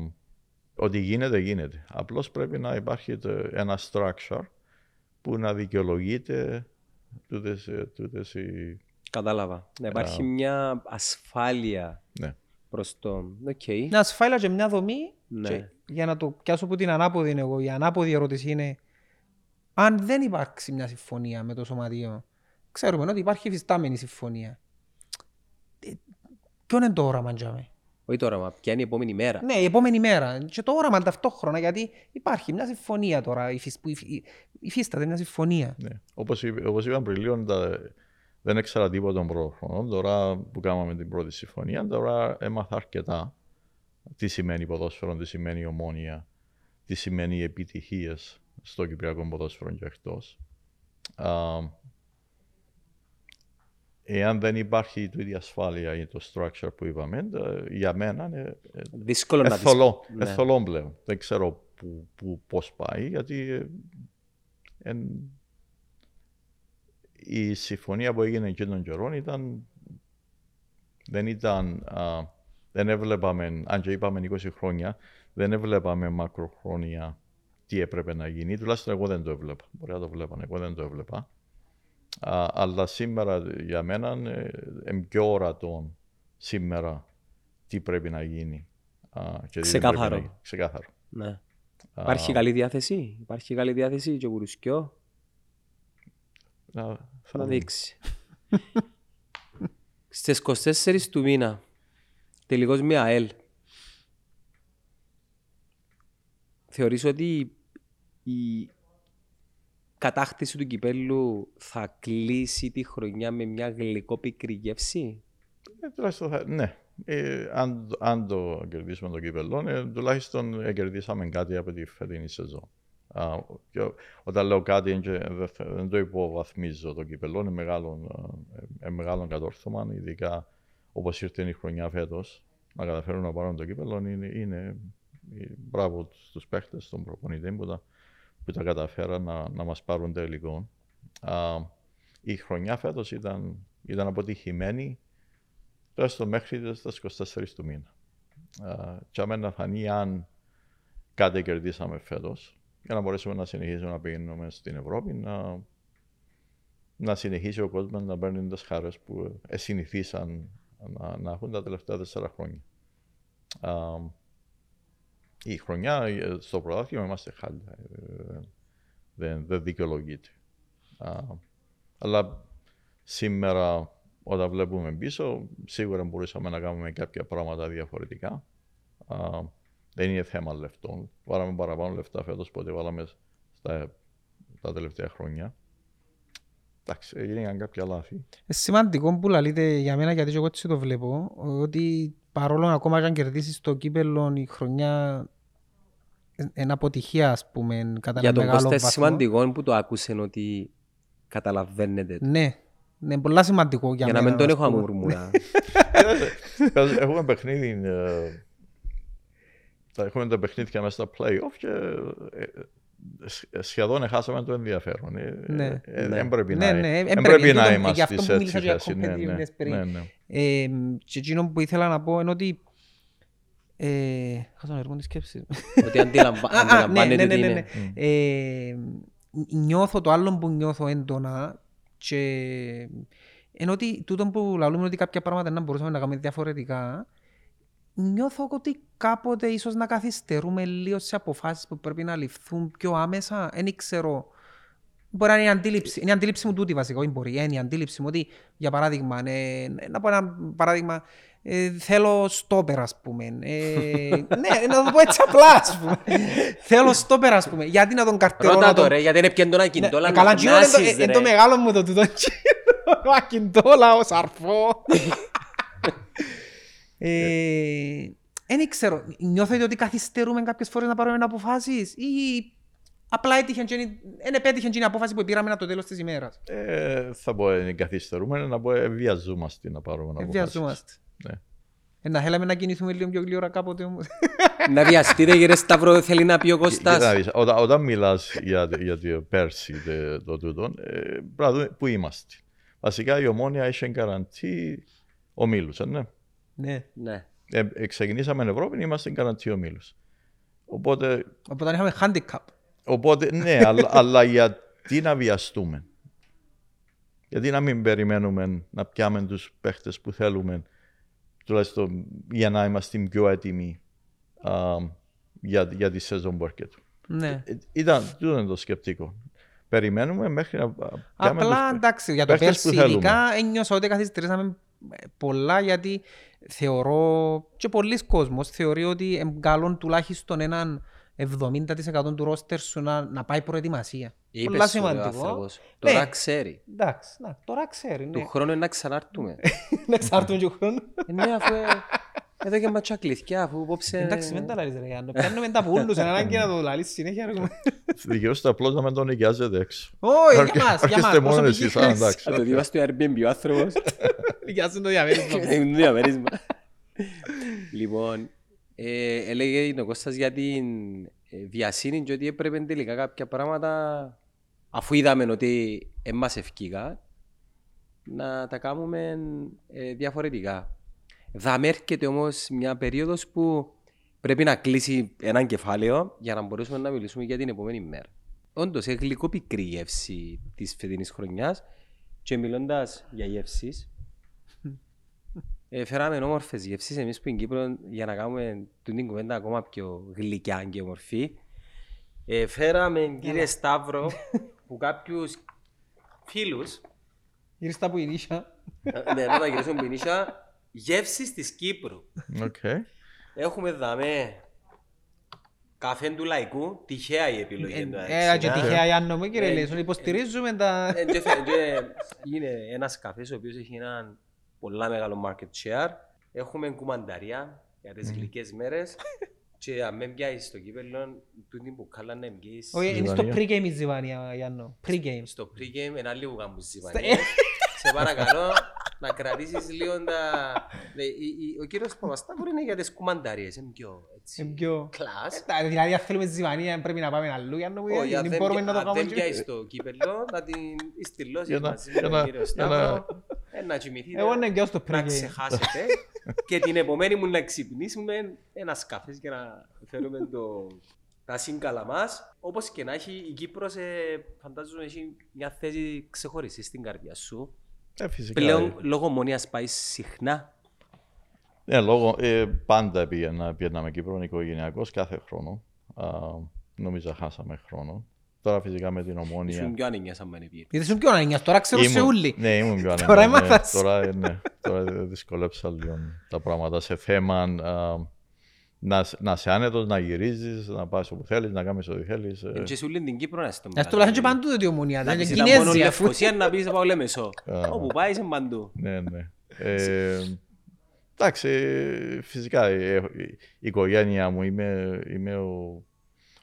ότι γίνεται, γίνεται. Απλώς πρέπει να υπάρχει το- ένα structure που να δικαιολογείται τούτες, ε, τούτες οι... Κατάλαβα. Να υπάρχει μια ασφάλεια Ναι. προς το... Οκ. Μια ασφάλεια και μια δομή. Ναι. και για να το πιάσω από την ανάποδη είναι εγώ, η ανάποδη ερώτηση είναι αν δεν υπάρξει μια συμφωνία με το σωματείο, ξέρουμε ότι υπάρχει υφιστάμενη συμφωνία. Ε, Ποιο είναι το όραμα, τζιαμέ; Όχι τώρα, μα ποια είναι η επόμενη μέρα. Ναι, η επόμενη μέρα. Και το όραμα ταυτόχρονα, γιατί υπάρχει μια συμφωνία τώρα. υφισ- που υφ- Υφίσταται μια συμφωνία. Ναι. Όπως, είπε, όπως είπαμε πριν λίγο, τα- δεν έξερα τίποτα τον πρώτο χρόνο. Τώρα που κάναμε την πρώτη συμφωνία, τώρα έμαθα αρκετά τι σημαίνει ποδόσφαιρο, τι σημαίνει ομόνια, τι σημαίνει επιτυχίες στο Κυπριακό ποδόσφαιρο και εκτός. Εάν δεν υπάρχει το ίδια ασφάλεια ή το structure που είπαμε, ε, για μένα είναι ε, Δύσκολο να δεις. εθολό, Ναι. εθολό πλέον. Δεν ξέρω που, που, πώς πάει, γιατί ε, εν- η συμφωνία που έγινε εκείνων των καιρών ήταν, δεν ήταν, α, δεν έβλεπαμε, αν και είπαμε 20 χρόνια, δεν έβλεπαμε μακροχρόνια τι έπρεπε να γίνει. Τουλάχιστον εγώ δεν το έβλεπα. Μπορεί να το βλέπαν, εγώ δεν το έβλεπα. Α, αλλά σήμερα για μένα ε, είναι πιο ορατό σήμερα τι πρέπει να γίνει. Α, και τι δεν πρέπει Ξεκάθαρο. να γίνει. Ξεκάθαρο. Ναι. Α, Υπάρχει καλή διάθεση; Υπάρχει καλή διάθεση και ο Κουρουσκιό να, θα θα δούμε. δείξει. Στις 24 του μήνα, τελικώς με ΑΕΛ. Θεωρείς ότι η κατάκτηση του κυπέλου θα κλείσει τη χρονιά με μια γλυκόπικρη γεύση; Ε, τουλάχιστον θα- ναι. Ε, αν, αν το κερδίσουμε το κύπελο, ε, τουλάχιστον ε, κερδίσαμε κάτι από τη φετινή σεζόν. Α, και ο- όταν λέω κάτι, είναι και δεν, θε- δεν το υποβαθμίζω το κύπελο, είναι μεγάλο, ε, ε, μεγάλο κατόρθωμα, ειδικά όπως ήρθε η χρονιά φέτος. Να καταφέρουν να πάρουν το κύπελο είναι, είναι ε, μπράβο στου παίχτες, στον προπονητή που τα, που τα καταφέραν να, να μας πάρουν τελικό. Α, η χρονιά φέτος ήταν, ήταν αποτυχημένη τουλάχιστον μέχρι τα 24 του μήνα. Uh, και άμα να φανεί αν κάτι κερδίσαμε φέτος, για να μπορέσουμε να συνεχίσουμε να πηγαίνουμε στην Ευρώπη, να, να συνεχίσει ο κόσμος να παίρνει τις χαρές που ε, συνηθίσαν να, να έχουν τα τελευταία τέσσερα χρόνια. Α, η χρονιά ε, στο πρωτάθλημα είμαστε χάλια. Ε, δεν, δεν δικαιολογείται. Α, αλλά σήμερα όταν βλέπουμε πίσω, σίγουρα μπορούσαμε να κάνουμε κάποια πράγματα διαφορετικά. Α, δεν είναι θέμα λεφτών. Βάλαμε παραπάνω λεφτά φέτος που ό,τι βάλαμε στα, τα τελευταία χρόνια. Εντάξει, έγιναν κάποια λάθη. Είναι σημαντικό που λαλείτε για μένα γιατί εγώ έτσι το βλέπω ότι παρόλο ακόμα και αν κερδίσεις το κύπελο η χρονιά είναι αποτυχία ας πούμε κατά Για ένα τον μεγάλο Κώστα είναι βαθμό. σημαντικό που το άκουσαν ότι καταλαβαίνετε το. Ναι, είναι πολλά σημαντικό για, Για να μένα. μην τον ας έχω πούμε. αμουρμουρά. Κοιτάξτε, Έχουμε παιχνίδι. ε, τα- Έχουμε τα παιχνίδια μέσα στα play-off και ε, ε, σχεδόν χάσαμε το ενδιαφέρον. Ε, Ναι. ε, Ναι. Δεν πρέπει Ναι, να, ναι, εν δεν πρέπει. πρέπει να Τούτο- είμαστε γι' αυτό σε που έτσι μίλησα για θέση. Ναι, ναι, competitiveness πριν. ναι, ναι. Ε, και εκείνο που ήθελα να πω είναι ότι ε, χάσα να έρχομαι της σκέψης. Ότι αντιλαμβα- Α, α, ναι, αντιλαμβάνεται ναι, ότι ναι, είναι. ναι. Ε, νιώθω το άλλο που νιώθω έντονα και ενώ ότι τούτο που λαλούμε ότι κάποια πράγματα να μπορούσαμε να κάνουμε διαφορετικά νιώθω ότι κάποτε ίσως να καθυστερούμε λίγο σε αποφάσεις που πρέπει να ληφθούν πιο άμεσα. Δεν ξέρω. Μπορεί να είναι η αντίληψη, είναι η αντίληψη μου τούτη βασικά, όχι μπορεί, είναι η αντίληψη μου ότι, για παράδειγμα, ε, να πω ένα παράδειγμα, ε, θέλω στόπερ, ας πούμε. Ε, ναι, να το πω έτσι απλά, ας πούμε. θέλω στόπερ, ας πούμε. Γιατί να τον καρτερώ, Ρώτα να το τον... ρε, γιατί είναι πιέντο να Ναι, κιντόλα ε, να Καλά, τζίνο είναι το- φωνάσεις, είναι ρε. το μεγάλο μου το τούτο. Ο Ακιντόλα, ο Σαρφό. Ε, Δεν ξέρω, νιώθετε ότι καθυστερούμε κάποιες φορές να πάρουμε αποφάσεις ή απλά έτυχε και είναι- δεν επέτυχε και είναι η απόφαση που πήραμε το τέλος της ημέρας. Ε, θα πω ε, καθυστερούμε, να πω ε, βιαζόμαστε να πάρουμε αποφάσεις. Βιαζόμαστε. Ναι. Ε, Να θέλαμε να κινηθούμε λίγο πιο γλύωρα κάποτε όμως. Να βιαστείτε κύριε Σταύρο, θέλει να πει ο Κοίτα να Κώστας. δεις, όταν, όταν μιλάς για, για το πέρσι το, το τούτο, ε, πρέπει να δούμε πού είμαστε. Βασικά η ομόνια έχει καραντί ομίλους, ε, ναι. Ναι. Ναι. Ε, ε, ξεκινήσαμε Ευρώπη, είμαστε καραντί ομίλους. Οπότε, Οπότε είχαμε handicap. οπότε ναι, αλλά, αλλά γιατί να βιαστούμε; Γιατί να μην περιμένουμε να πιάμε τους παίχτες που θέλουμε, τουλάχιστον για να είμαστε πιο έτοιμοι α, για, για τη σεζόν που έρχεται. Ναι. Ε, Ήταν, τούτο είναι το σκεπτικό. Περιμένουμε μέχρι να πιάμε Απλά τους- εντάξει, για το παίχτες που πέρσι θέλουμε. ειδικά ένιωσα ότι καθυστερήσαμε πολλά γιατί θεωρώ και πολλοί κόσμος θεωρεί ότι εγκαλών τουλάχιστον έναν 70% του ρόστερ σου να, να πάει προετοιμασία. Είπες Πολλά σου, ρε, ο σημαντικό. άνθρωπος. Τώρα Ναι. ξέρει. Εντάξει, να, τώρα ξέρει. Του Ναι. χρόνου είναι να ξανάρθουμε. Να εξάρτουμε και χρόνος. Ε, Ναι, αφού ε, εδώ και ματσά κλειθιά, αφού υπόψε... Εντάξει, μην τα λαλείς ρε Γιάννο. Παίρνουμε τα πουλούς, είναι ανάγκη να το λαλείς συνέχεια. ρε. Δικαιούστε απλώς να μην τον νοικιάζετε έξω. Όχι, Αρκε- για μας, για μας. Αρκεστε μόνο προσωπική εσείς, α, χρήση. εντάξει. Θα το δει στο Airbnb ο άνθρωπος. Νοικιάζουν το διαμέρισμα. Είναι διαμέρισμα. Λοιπόν, ε, έλεγε ο Κώστας για την ε, βιασύνη και ότι έπρεπε τελικά κάποια πράγματα αφού είδαμε ότι δεν μας ευκήγα να τα κάνουμε ε, διαφορετικά. Θα έρχεται όμως μια περίοδος που πρέπει να κλείσει ένα κεφάλαιο για να μπορέσουμε να μιλήσουμε για την επόμενη μέρα. Όντως, έχει γλυκό πικρή γεύση της φετινής χρονιάς και μιλώντας για γεύσεις, ε, φέραμε όμορφες γεύσεις εμείς που είναι Κύπρο για να κάνουμε την κουβέντα ακόμα πιο γλυκιά και ομορφή. Ε, φέραμε, κύριε Σταύρο, που κάποιους φίλους, Γύρισε τα που ηρίσια. ε, ναι, να τα γυρίσουμε πινίσια, γεύσεις της Κύπρου. Οκ. Έχουμε δαμέ καφέ του λαϊκού, τυχαία η επιλογή. εντωμεταξύ, Ε, και ναι. τυχαία Γιάννο μου κύριε Ε, Λέσον, υποστηρίζουμε τα... Ε, και φε- και Είναι ένας καφές ο οποίος έχει ένα πολλά μεγάλο market share. Έχουμε κουμανταριά για τις γλυκές μέρες. Και αν με πιάσεις στο κύπελλο, τούτη που καλά να πιάσεις Όχι, είναι στο Ζιβανία. pre-game η Ζιβάνια, Γιάννο. Pre-game. στο pre-game ένα λίγο κάμπου ζυμανίες. Σε παρακαλώ να κρατήσεις λίγο τα... Ναι, η- η- Ο κύριος Παπαστάκουρ είναι για τις κουμανταρίες, είναι πιο Είναι έτσι. πιο... Κλάς. Ε, τα- Δηλαδή, αν θέλουμε Ζιβανία, πρέπει να πάμε αλλού, Γιάννο μου, Όχι, αν δεν δεν μπορούμε πια- να το αν κάνουμε. δεν πιάσεις το κύπελλο, να την στυλώσεις Για να- μαζί για με να- τον κύριο για να- Σταύρο, ε, να κοιμηθείτε. Εγώ να πιάω στο να pre-game. ξεχάσετε και την επομένη μου να ξυπνήσουμε ένας καφές για να φέρουμε το, τα σύγκαλα μας, όπως και να έχει η Κύπρος ε, φαντάζομαι έχει μια θέση ξεχωριστή στην καρδιά σου. Ε, φυσικά. Πλέον λόγω μονίας πάει συχνά; Ναι, λόγω, ε, πάντα πήγαινα, πήγαιναμε Κύπρο οικογενειακός κάθε χρόνο. Α, νομίζω χάσαμε χρόνο. Τώρα φυσικά με την ομόνια. Ήσουν πιο ανεγιάς αν δεν πήγε. Γιατί ήσουν πιο ανέγγιας, τώρα ξέρω σε Ήμουν- ούλοι. Ναι, ήμουν πιο Τώρα ανέγγιας, ναι. έμαθας. Τώρα, ε, ναι, τώρα δυσκολέψα λίγο τα πράγματα σε θέμα α, να, να σε άνετος, να γυρίζεις, να πας όπου θέλεις, να κάνεις ό,τι θέλεις. ε. Και σου λένε την Κύπρο να είσαι Ας τουλάχιστον και παντού τότε η ομονία. Να Δεν πεις είναι ήταν μόνο Κινέζοι αφού. Λευκοσία να πεις πάω Λέμεσο. Α. Όπου πάεις είσαι παντού. Ναι, ναι. Ε, εντάξει, ε, φυσικά ε, η οικογένεια μου είμαι, είμαι ο,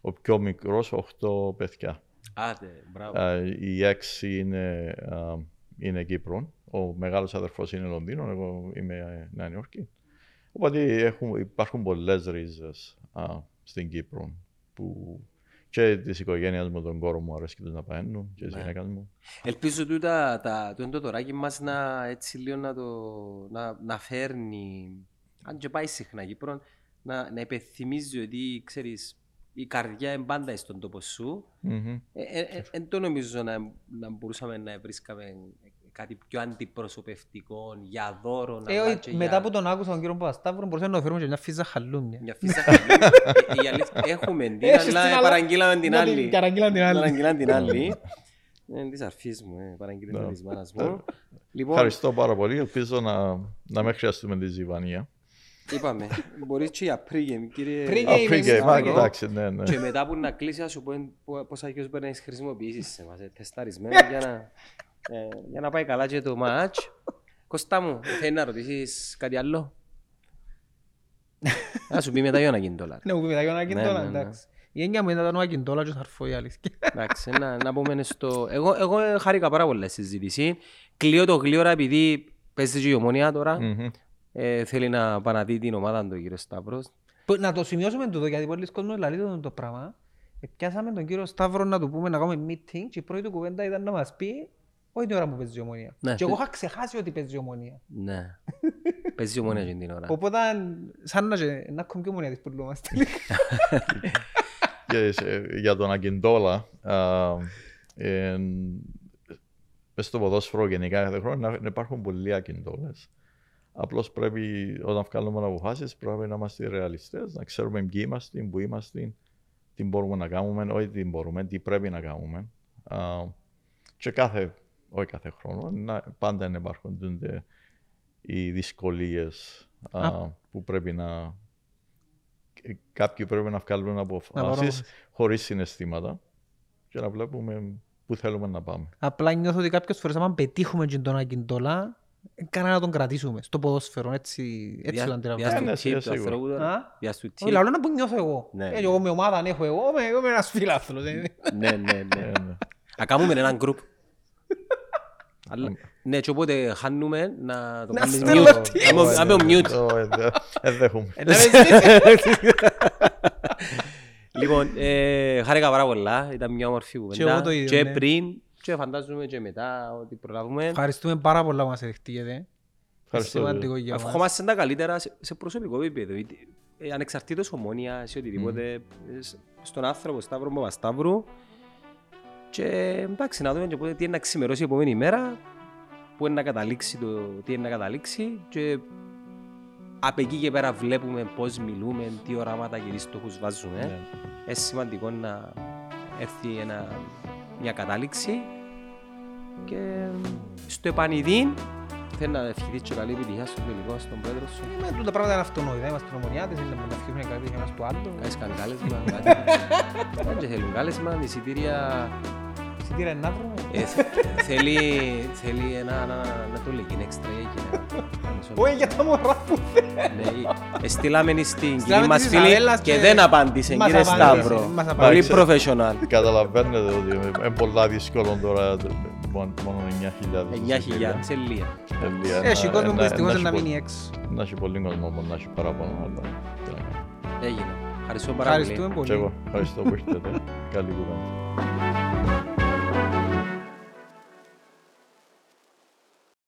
ο πιο μικρός, οχτώ παιδιά. Άντε, μπράβο. Α, οι έξι είναι, α, είναι Κύπρο. Ο μεγάλος αδερφός είναι Λονδίνο, εγώ είμαι ε, Νέα Νιόρκη. Οπότε έχουν, υπάρχουν πολλές ρίζες α, στην Κύπρο που και της οικογένειας μου, τον κόρο μου αρέσει τους να παίρνουν και της Ναι. γυναίκας μου. Ελπίζω τούτα, τα, το, το τωράκι μας να, έτσι λίγο να, το, να, να φέρνει, αν και πάει συχνά Κύπρο, να, να υπενθυμίζει ότι ξέρεις, η καρδιά είναι πάντα στον τόπο σου. Μμμ. Ε, ε, ε, εν το νομίζω να, να μπορούσαμε να βρίσκαμε κάτι πιο αντιπροσωπευτικό για δώρο. να Ε, πάει όχι, και Μετά για- που τον άκουσα τον κύριο Παπασταύρο μπορούσαμε να φέρουμε και μια φύζα χαλούμια. Μια φύσα χαλή. Ε, η αλήθεια- Έχουμε την, Έχεις την αλλά άλλη. παραγγείλαμε την Να άλλη. Καραγγείλαν την άλλη. Παραγγείλαμε την άλλη. Είναι της αρφής μου, ε, παραγγείλαμε Ναι. της μάνας μου. Λοιπόν, Ευχαριστώ πάρα πολύ. Ελπίζω να, να μην χρειαστούμε τη ζυβανία. είπαμε, μπορείς και για pre-game, κύριε. Pre-game. Α, είμαι pre-game, στο α, pre-game. εντάξει, ναι, ναι. Και μετά που να κλείσει, να σου πω εν- πο- πόσα αγιώς μπορεί να έχεις χρησιμοποιήσεις σε μας, ε, τεσταρισμένο, για να, ε, για να πάει καλά και το match. Κωστά μου, θέλεις να ρωτήσεις κάτι άλλο; Να σου πει μετά για να γίνει δολάρ. Ναι, μου πει μετά για να Ναι, Ακιντόλα, ναι, ναι. εντάξει. Η έννοια μου ήταν ο Ακιντόλα και ο Σαρφό η αλήθεια. Εντάξει, να, να πούμε στο... Εγώ, εγώ ε, χάρηκα πάρα πολλά στη συζήτηση. Κλείω το γλύωρα επειδή παίζει και η ομονία τώρα. Μμμ. Ε, θέλει να πάει να δει την ομάδα του κύριο Σταύρος. Που- Να το σημειώσουμε τούτο γιατί πολλοί κόσμοι λαλεί το, το πράγμα. Ε, Πιάσαμε τον κύριο Σταύρο να του πούμε να κάνουμε meeting και η πρώτη του κουβέντα ήταν να μας πει όχι την ώρα που παίζει η ομονία. Ναι, Και εγώ θε- είχα ξεχάσει ότι παίζει η ομονία. Ναι. παίζει η ομονία και την ώρα. Οπότε σαν να, και- να έχουμε και ομονία της πουλούμαστε. Και σε- για τον Αγκεντόλα, α, εν- μες στο ποδόσφαιρο γενικά κάθε χρόνο να- να υπάρχουν πολλοί Αγκεντόλες. Απλώς πρέπει όταν βγάλουμε αποφάσεις πρέπει να είμαστε ρεαλιστές, να ξέρουμε ποιοι είμαστε, που είμαστε, τι μπορούμε να κάνουμε, όχι τι μπορούμε, τι πρέπει να κάνουμε. Α, και κάθε, όχι κάθε χρόνο, να, πάντα να υπάρχουν τούνται οι δυσκολίες α, που πρέπει να ε, κάποιοι πρέπει να βγάλουν αποφάσεις αποφάσεις. χωρίς συναισθήματα και να βλέπουμε πού θέλουμε να πάμε. Απλά νιώθω ότι κάποιες φορές άμα πετύχουμε και τον Ακιντόλα κανένα να τον κρατήσουμε στο ποδόσφαιρο. Έτσι, έτσι το αντιλαμβάνω. ναι, Διάστου σίγουρα, τύπ, το σίγουρα. ανθρώπου τώρα. Α; Διάστου τύπ. Όχι, λαλό να που νιώθω εγώ. Ναι, Ε, ναι. Εγώ με ομάδα αν έχω εγώ, είμαι- εγώ είμαι ένας φίλαθλος. ε. Ναι, ναι, ναι. Ε, ναι. Να κάνουμε έναν γκρουπ. Αλλά- Ναι, και οπότε χάνουμε να το Να κάνεις στέλνω mute. τι. Να με- Να με mute. Το, ε, δε- ε, δέχομαι. Ε, να με ζητήσει. Λοιπόν, ε, χάρηκα πάρα πολλά. Ήταν μια όμορφη Και κουβέντα. εγώ το ίδιο, Και ναι. πριν, και φαντάζομαι και μετά, ότι προλάβουμε. Ευχαριστούμε πάρα πολλά που μας ερχτήκετε. Ευχαριστώ. Σημαντικό για μας. Ευχόμαστε τα καλύτερα σε, σε προσωπικό επίπεδο. είτε- Ε, ανεξαρτήτως ομόνιας ή οτιδήποτε. ε, σ- Στον άνθρωπο Σταύρο Παπασταύρου. Και εντάξει, να δούμε και πότε τι είναι να ξημερώσει η επόμενη μέρα. Πού είναι να καταλήξει το τι είναι να καταλήξει. Και από εκεί και πέρα βλέπουμε πώς μιλούμε, τι οράματα και τι στόχους βάζουμε. Ναι. Είναι σημαντικό να έρθει ένα, μια κατάληξη και στο επανειδήν θέλω να ευχηθείς και καλή επιτυχία στο τελικό στον πρόεδρο σου. Με τούτα πράγματα είναι αυτονόητα. Είμαστε νομονιάτες, είναι να ευχηθούμε κάτι για ένας του άλλου. Κάνεις καν κάλεσμα, κάτι. Δεν και θέλουν κάλεσμα, εισιτήρια. Εισιτήρια είναι να βρούμε. Ε, θε- θέλει, θέλει ένα, ένα, να το λέγει, είναι έξτρα για Όχι για τα μωρά που Ναι, Στείλαμε στην Στείλαμε κυρία μας της φίλη Ισαβέλλας και και δεν απάντησε, μας κύριε απάντησε, Σταύρο. μας Πολύ απάντησε. professional. Καταλαβαίνετε ότι είναι πολλά δύσκολο τώρα μόνο μόνο 9.000. 9.000, σε λίγα. Έχει κόσμο που δυστυχώς να να έχει μείνει πο- έξω. Να έχει πολύ κόσμο που να έχει παράπονο, αλλά τι να κάνω. Έγινε. Ευχαριστώ πάρα πολύ. Ευχαριστούμε Και εγώ πολύ. ευχαριστώ που ήρθατε. Καλή κουβέντα.